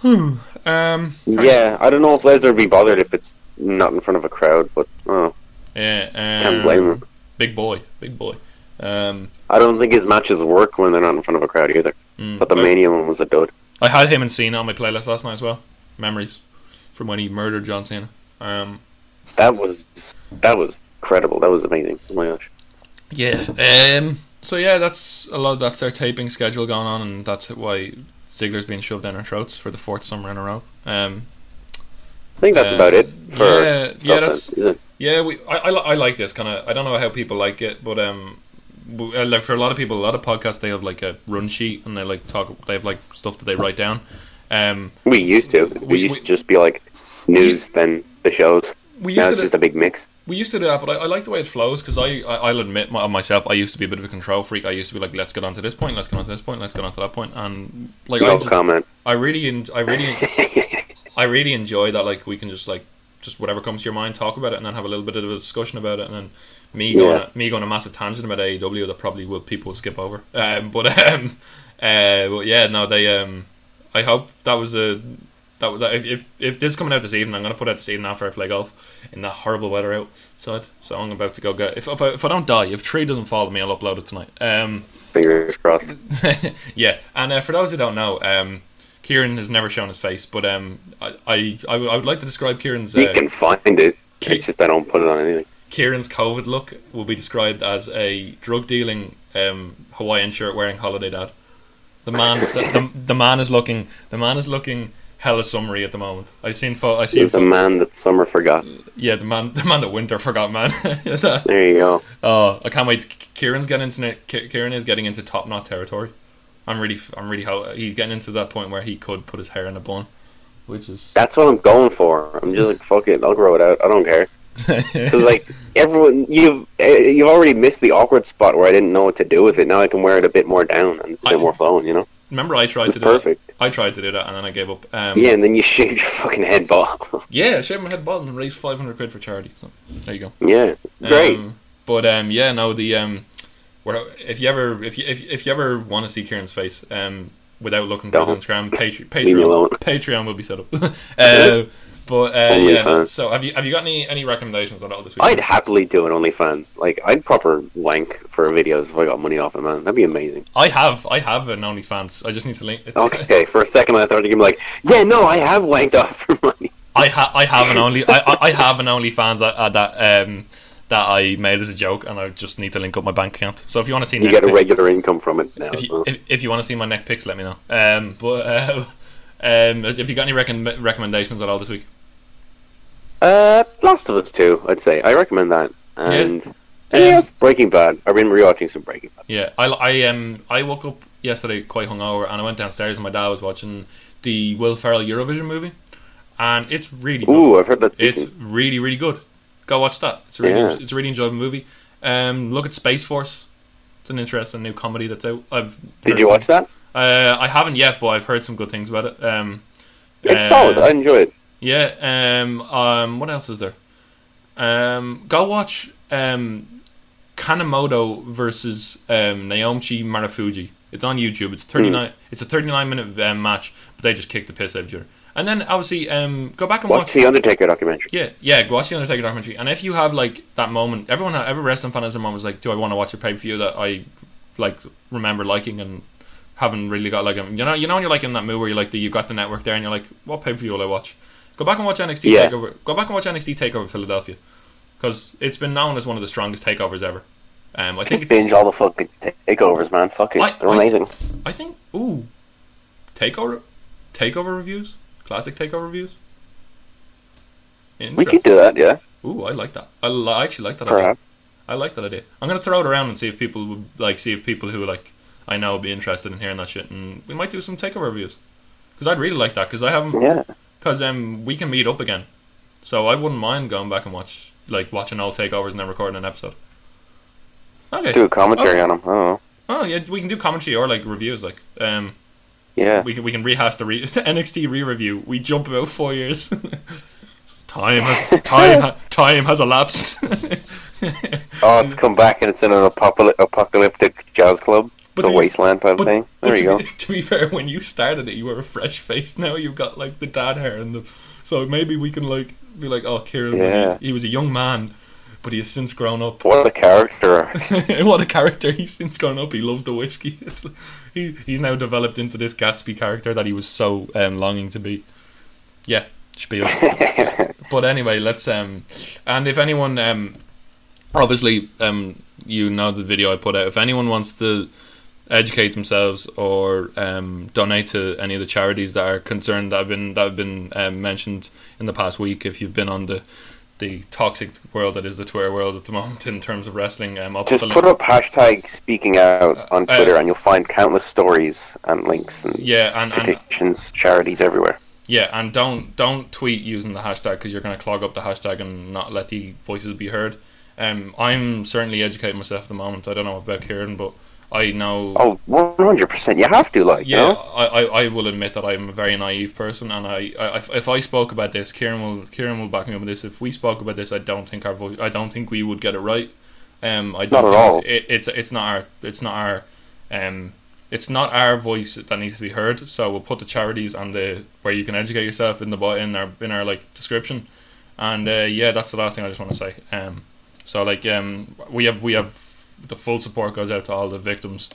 um, Yeah, I don't know if Lesnar would be bothered if it's not in front of a crowd, but oh, yeah, um, can't blame him. Big boy, big boy. Um, I don't think his matches work when they're not in front of a crowd either. mm, But the I- Mania one was a dud. I had him and Cena on my playlist last night as well. Memories from when he murdered John Cena. Um, That was that was incredible. That was amazing. Oh my gosh. yeah. Um. So yeah, that's a lot. That's our taping schedule going on, and that's why Ziggler's being shoved down our throats for the fourth summer in a row. Um. I think that's Uh, about it for yeah, yeah, that's- it? Yeah, we. I, I, I like this kind of. I don't know how people like it, but um, uh, like for a lot of people, a lot of podcasts they have like a run sheet and they like talk. They have like stuff that they write down. Um, We used to. We, We- used we- to just be like news, then the shows. we Now used it's to. just a big mix. We used to do that, but I, I like the way it flows because I, I I'll admit my, myself I used to be a bit of a control freak. I used to be like, let's get on to this point, let's get on to this point, let's get on to that point, and like I No just, comment. I really en- I really I really enjoy that. Like we can just like just whatever comes to your mind, talk about it, and then have a little bit of a discussion about it, and then me going me going a massive tangent about AEW that probably will people skip over. Um, but um, uh, but yeah, no, they um, I hope that was a that, that if, if if this coming out this evening, I'm gonna put out this evening after I play golf in that horrible weather outside. So I'm about to go get if if I, if I don't die, if tree doesn't fall on me, I'll upload it tonight. Um. Fingers crossed. yeah, and uh, for those who don't know, um, Kieran has never shown his face, but um, I, I, I, would, I would like to describe Kieran's You uh, can find it. It's just I don't put it on anything. Kieran's COVID look will be described as a drug dealing um, Hawaiian shirt wearing holiday dad. The man, the, the, the man is looking, the man is looking hella summery at the moment. I've seen, pho- I see, He's the man that summer forgot. yeah, the man, the man that winter forgot, man. There you go. Oh, I can't wait. Kieran's getting into Kieran is getting into top knot territory. I'm really, I'm really. Ho- he's getting into that point where he could put his hair in a bun. which is That's what I'm going for. I'm just like, fuck it, I'll grow it out. I don't care. Because like everyone, you've eh, you've already missed the awkward spot where I didn't know what to do with it. Now I can wear it a bit more down and a I- bit more flowing. You know, remember I tried to do that. perfect. I tried to do that and then I gave up. Um, Yeah, and then you shave your fucking head bald. yeah, I shaved my head bald and raised five hundred quid for charity. So there you go. yeah, great. Um, but um, yeah, no, the um, where if you ever if you if, if you ever want to see Kieran's face, um, without looking for his. Instagram, Patre- Leave me alone. Patreon, Patreon will be set up. uh, but uh, yeah, fans. so have you have you got any any recommendations on all this week? I'd happily do an OnlyFans. Like I'd proper wank for videos if I got money off it, man. That'd be amazing. I have I have an OnlyFans. I just need to link. It's, Okay, for a second I thought you'd be like, yeah, no, I have wanked off for money. I ha- I have an only I, I I have an OnlyFans that um that I made as a joke, and I just need to link up my bank account. So if you want to see You get a regular income from it now. if you well. if, if you want to see my neck pics, let me know. Um, but uh, um, if you got any recom- recommendations at all this week? Uh, Last of Us 2, I'd say. I recommend that. And Um, anything else? Breaking Bad. I've been rewatching some Breaking Bad. Yeah, I I um I woke up yesterday quite hungover, and I went downstairs, and my dad was watching the Will Ferrell Eurovision movie, and it's really good. Ooh, I've heard that's It's really, really good. Go watch that. It's a really, Yeah. it's a really enjoyable movie. Um, look at Space Force. It's an interesting new comedy that's out. I've Did you some- watch that? Uh, I haven't yet, but I've heard some good things about it. Um, It's uh, solid. I enjoy it. Yeah. Um. Um. What else is there? Um. Go watch. Um. Kanemoto versus um, Naomichi Marufuji. It's on YouTube. It's thirty nine. It's a thirty nine minute um, match, but they just kicked the piss out of each other. And then obviously, um, go back and Watch watch. the Undertaker documentary. Yeah, yeah. Go watch the Undertaker documentary, and if you have like that moment, everyone, every wrestling fan has a moment. Was like, do I want to watch a pay per view that I like remember liking and haven't really got like a you know you know when you're like in that mood where you're like the, you've got the network there and you're like what pay per view will I watch? Go back and watch NXT Yeah. Takeover. Go back and watch NXT Takeover Philadelphia because it's been known as one of the strongest takeovers ever. Um, I think Just binge it's, all the fucking takeovers, man. Fuck it. I- They're I- amazing. I think ooh takeover takeover reviews classic takeover reviews. We could do that, yeah. Ooh, I like that. I, li- I actually like that idea. I like that idea. I'm gonna throw it around and see if people would like see if people who like I know would be interested in hearing that shit, and we might do some takeover reviews. Because I'd really like that. Because I haven't. Yeah. Because um, we can meet up again, so I wouldn't mind going back and watch like watching all takeovers and then recording an episode. Okay. Do a commentary Oh. on them. Oh, Oh yeah, we can do commentary or like reviews. Like um, yeah. we can we can rehash the re- NXT re-review. We jump about four years. time has time ha- time has elapsed. Oh, it's come back and it's in an apocalyp- apocalyptic jazz club. But the wasteland type But, thing. There you go. Be, to be fair, when you started it, you were a fresh face. Now you've got like the dad hair and the. So maybe we can like be like, oh, Kieran, was a, he was a young man, but he has since grown up. What a character. what a character! He's since grown up. He loves the whiskey. It's, he he's now developed into this Gatsby character that he was so um, longing to be. Yeah, spiel. but anyway, let's um, and if anyone um, obviously um, you know the video I put out. If anyone wants to educate themselves or um, donate to any of the charities that are concerned that have been that have been um, mentioned in the past week, if you've been on the the toxic world that is the Twitter world at the moment in terms of wrestling, um, Just put link. up hashtag speaking out on Uh, Twitter and you'll find countless stories and links and Yeah, and, and petitions, charities everywhere. Yeah, and don't don't tweet using the hashtag because you're going to clog up the hashtag and not let the voices be heard. Um, I'm certainly educating myself at the moment. I don't know about Kieran, but I know. Oh, 100%. You have to, like, yeah, you know? I, I, I will admit that I'm a very naive person, and I, I if, if I spoke about this, Kieran will Kieran will back me up with this. If we spoke about this, I don't think our voice, I don't think we would get it right. Um, I don't Not at all. It, it's it's not our it's not our um it's not our voice that needs to be heard. So we'll put the charities and the where you can educate yourself in the in our in our like description, and uh, yeah, that's the last thing I just want to say. Um, so like um we have we have the full support goes out to all the victims,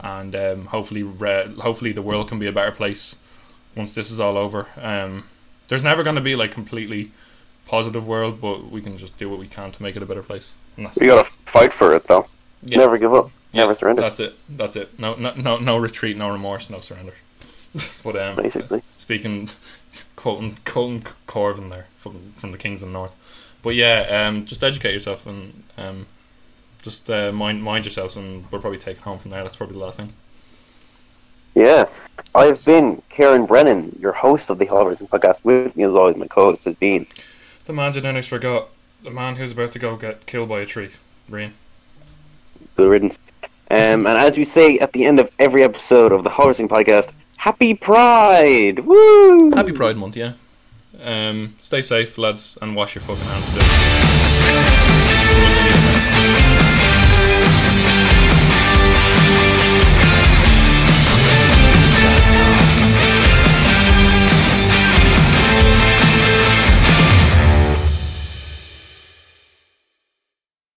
and um hopefully re- hopefully the world can be a better place once this is all over. Um, there's never going to be like completely positive world, but we can just do what we can to make it a better place. And that's, gotta fight for it, though. Yeah. Never give up. yeah, Never surrender. That's it. That's it. No, no, no, no retreat, no remorse, no surrender. but um, Basically. speaking, quoting, quoting Corvin there from from the Kings of the North. But yeah, um, just educate yourself and um, just uh, mind mind yourselves, and we'll probably take it home from there. That's probably the last thing. Yeah. I've been Kieran Brennan, your host of the Hallway Wrestling podcast. With me, as always, my co host has been. The man genetics forgot. The man who's about to go get killed by a tree. Rian. Good riddance. Um, and as we say at the end of every episode of the Hallway Wrestling podcast, Happy Pride! Woo! Happy Pride Month, yeah. Um, stay safe, lads, and wash your fucking hands. Too.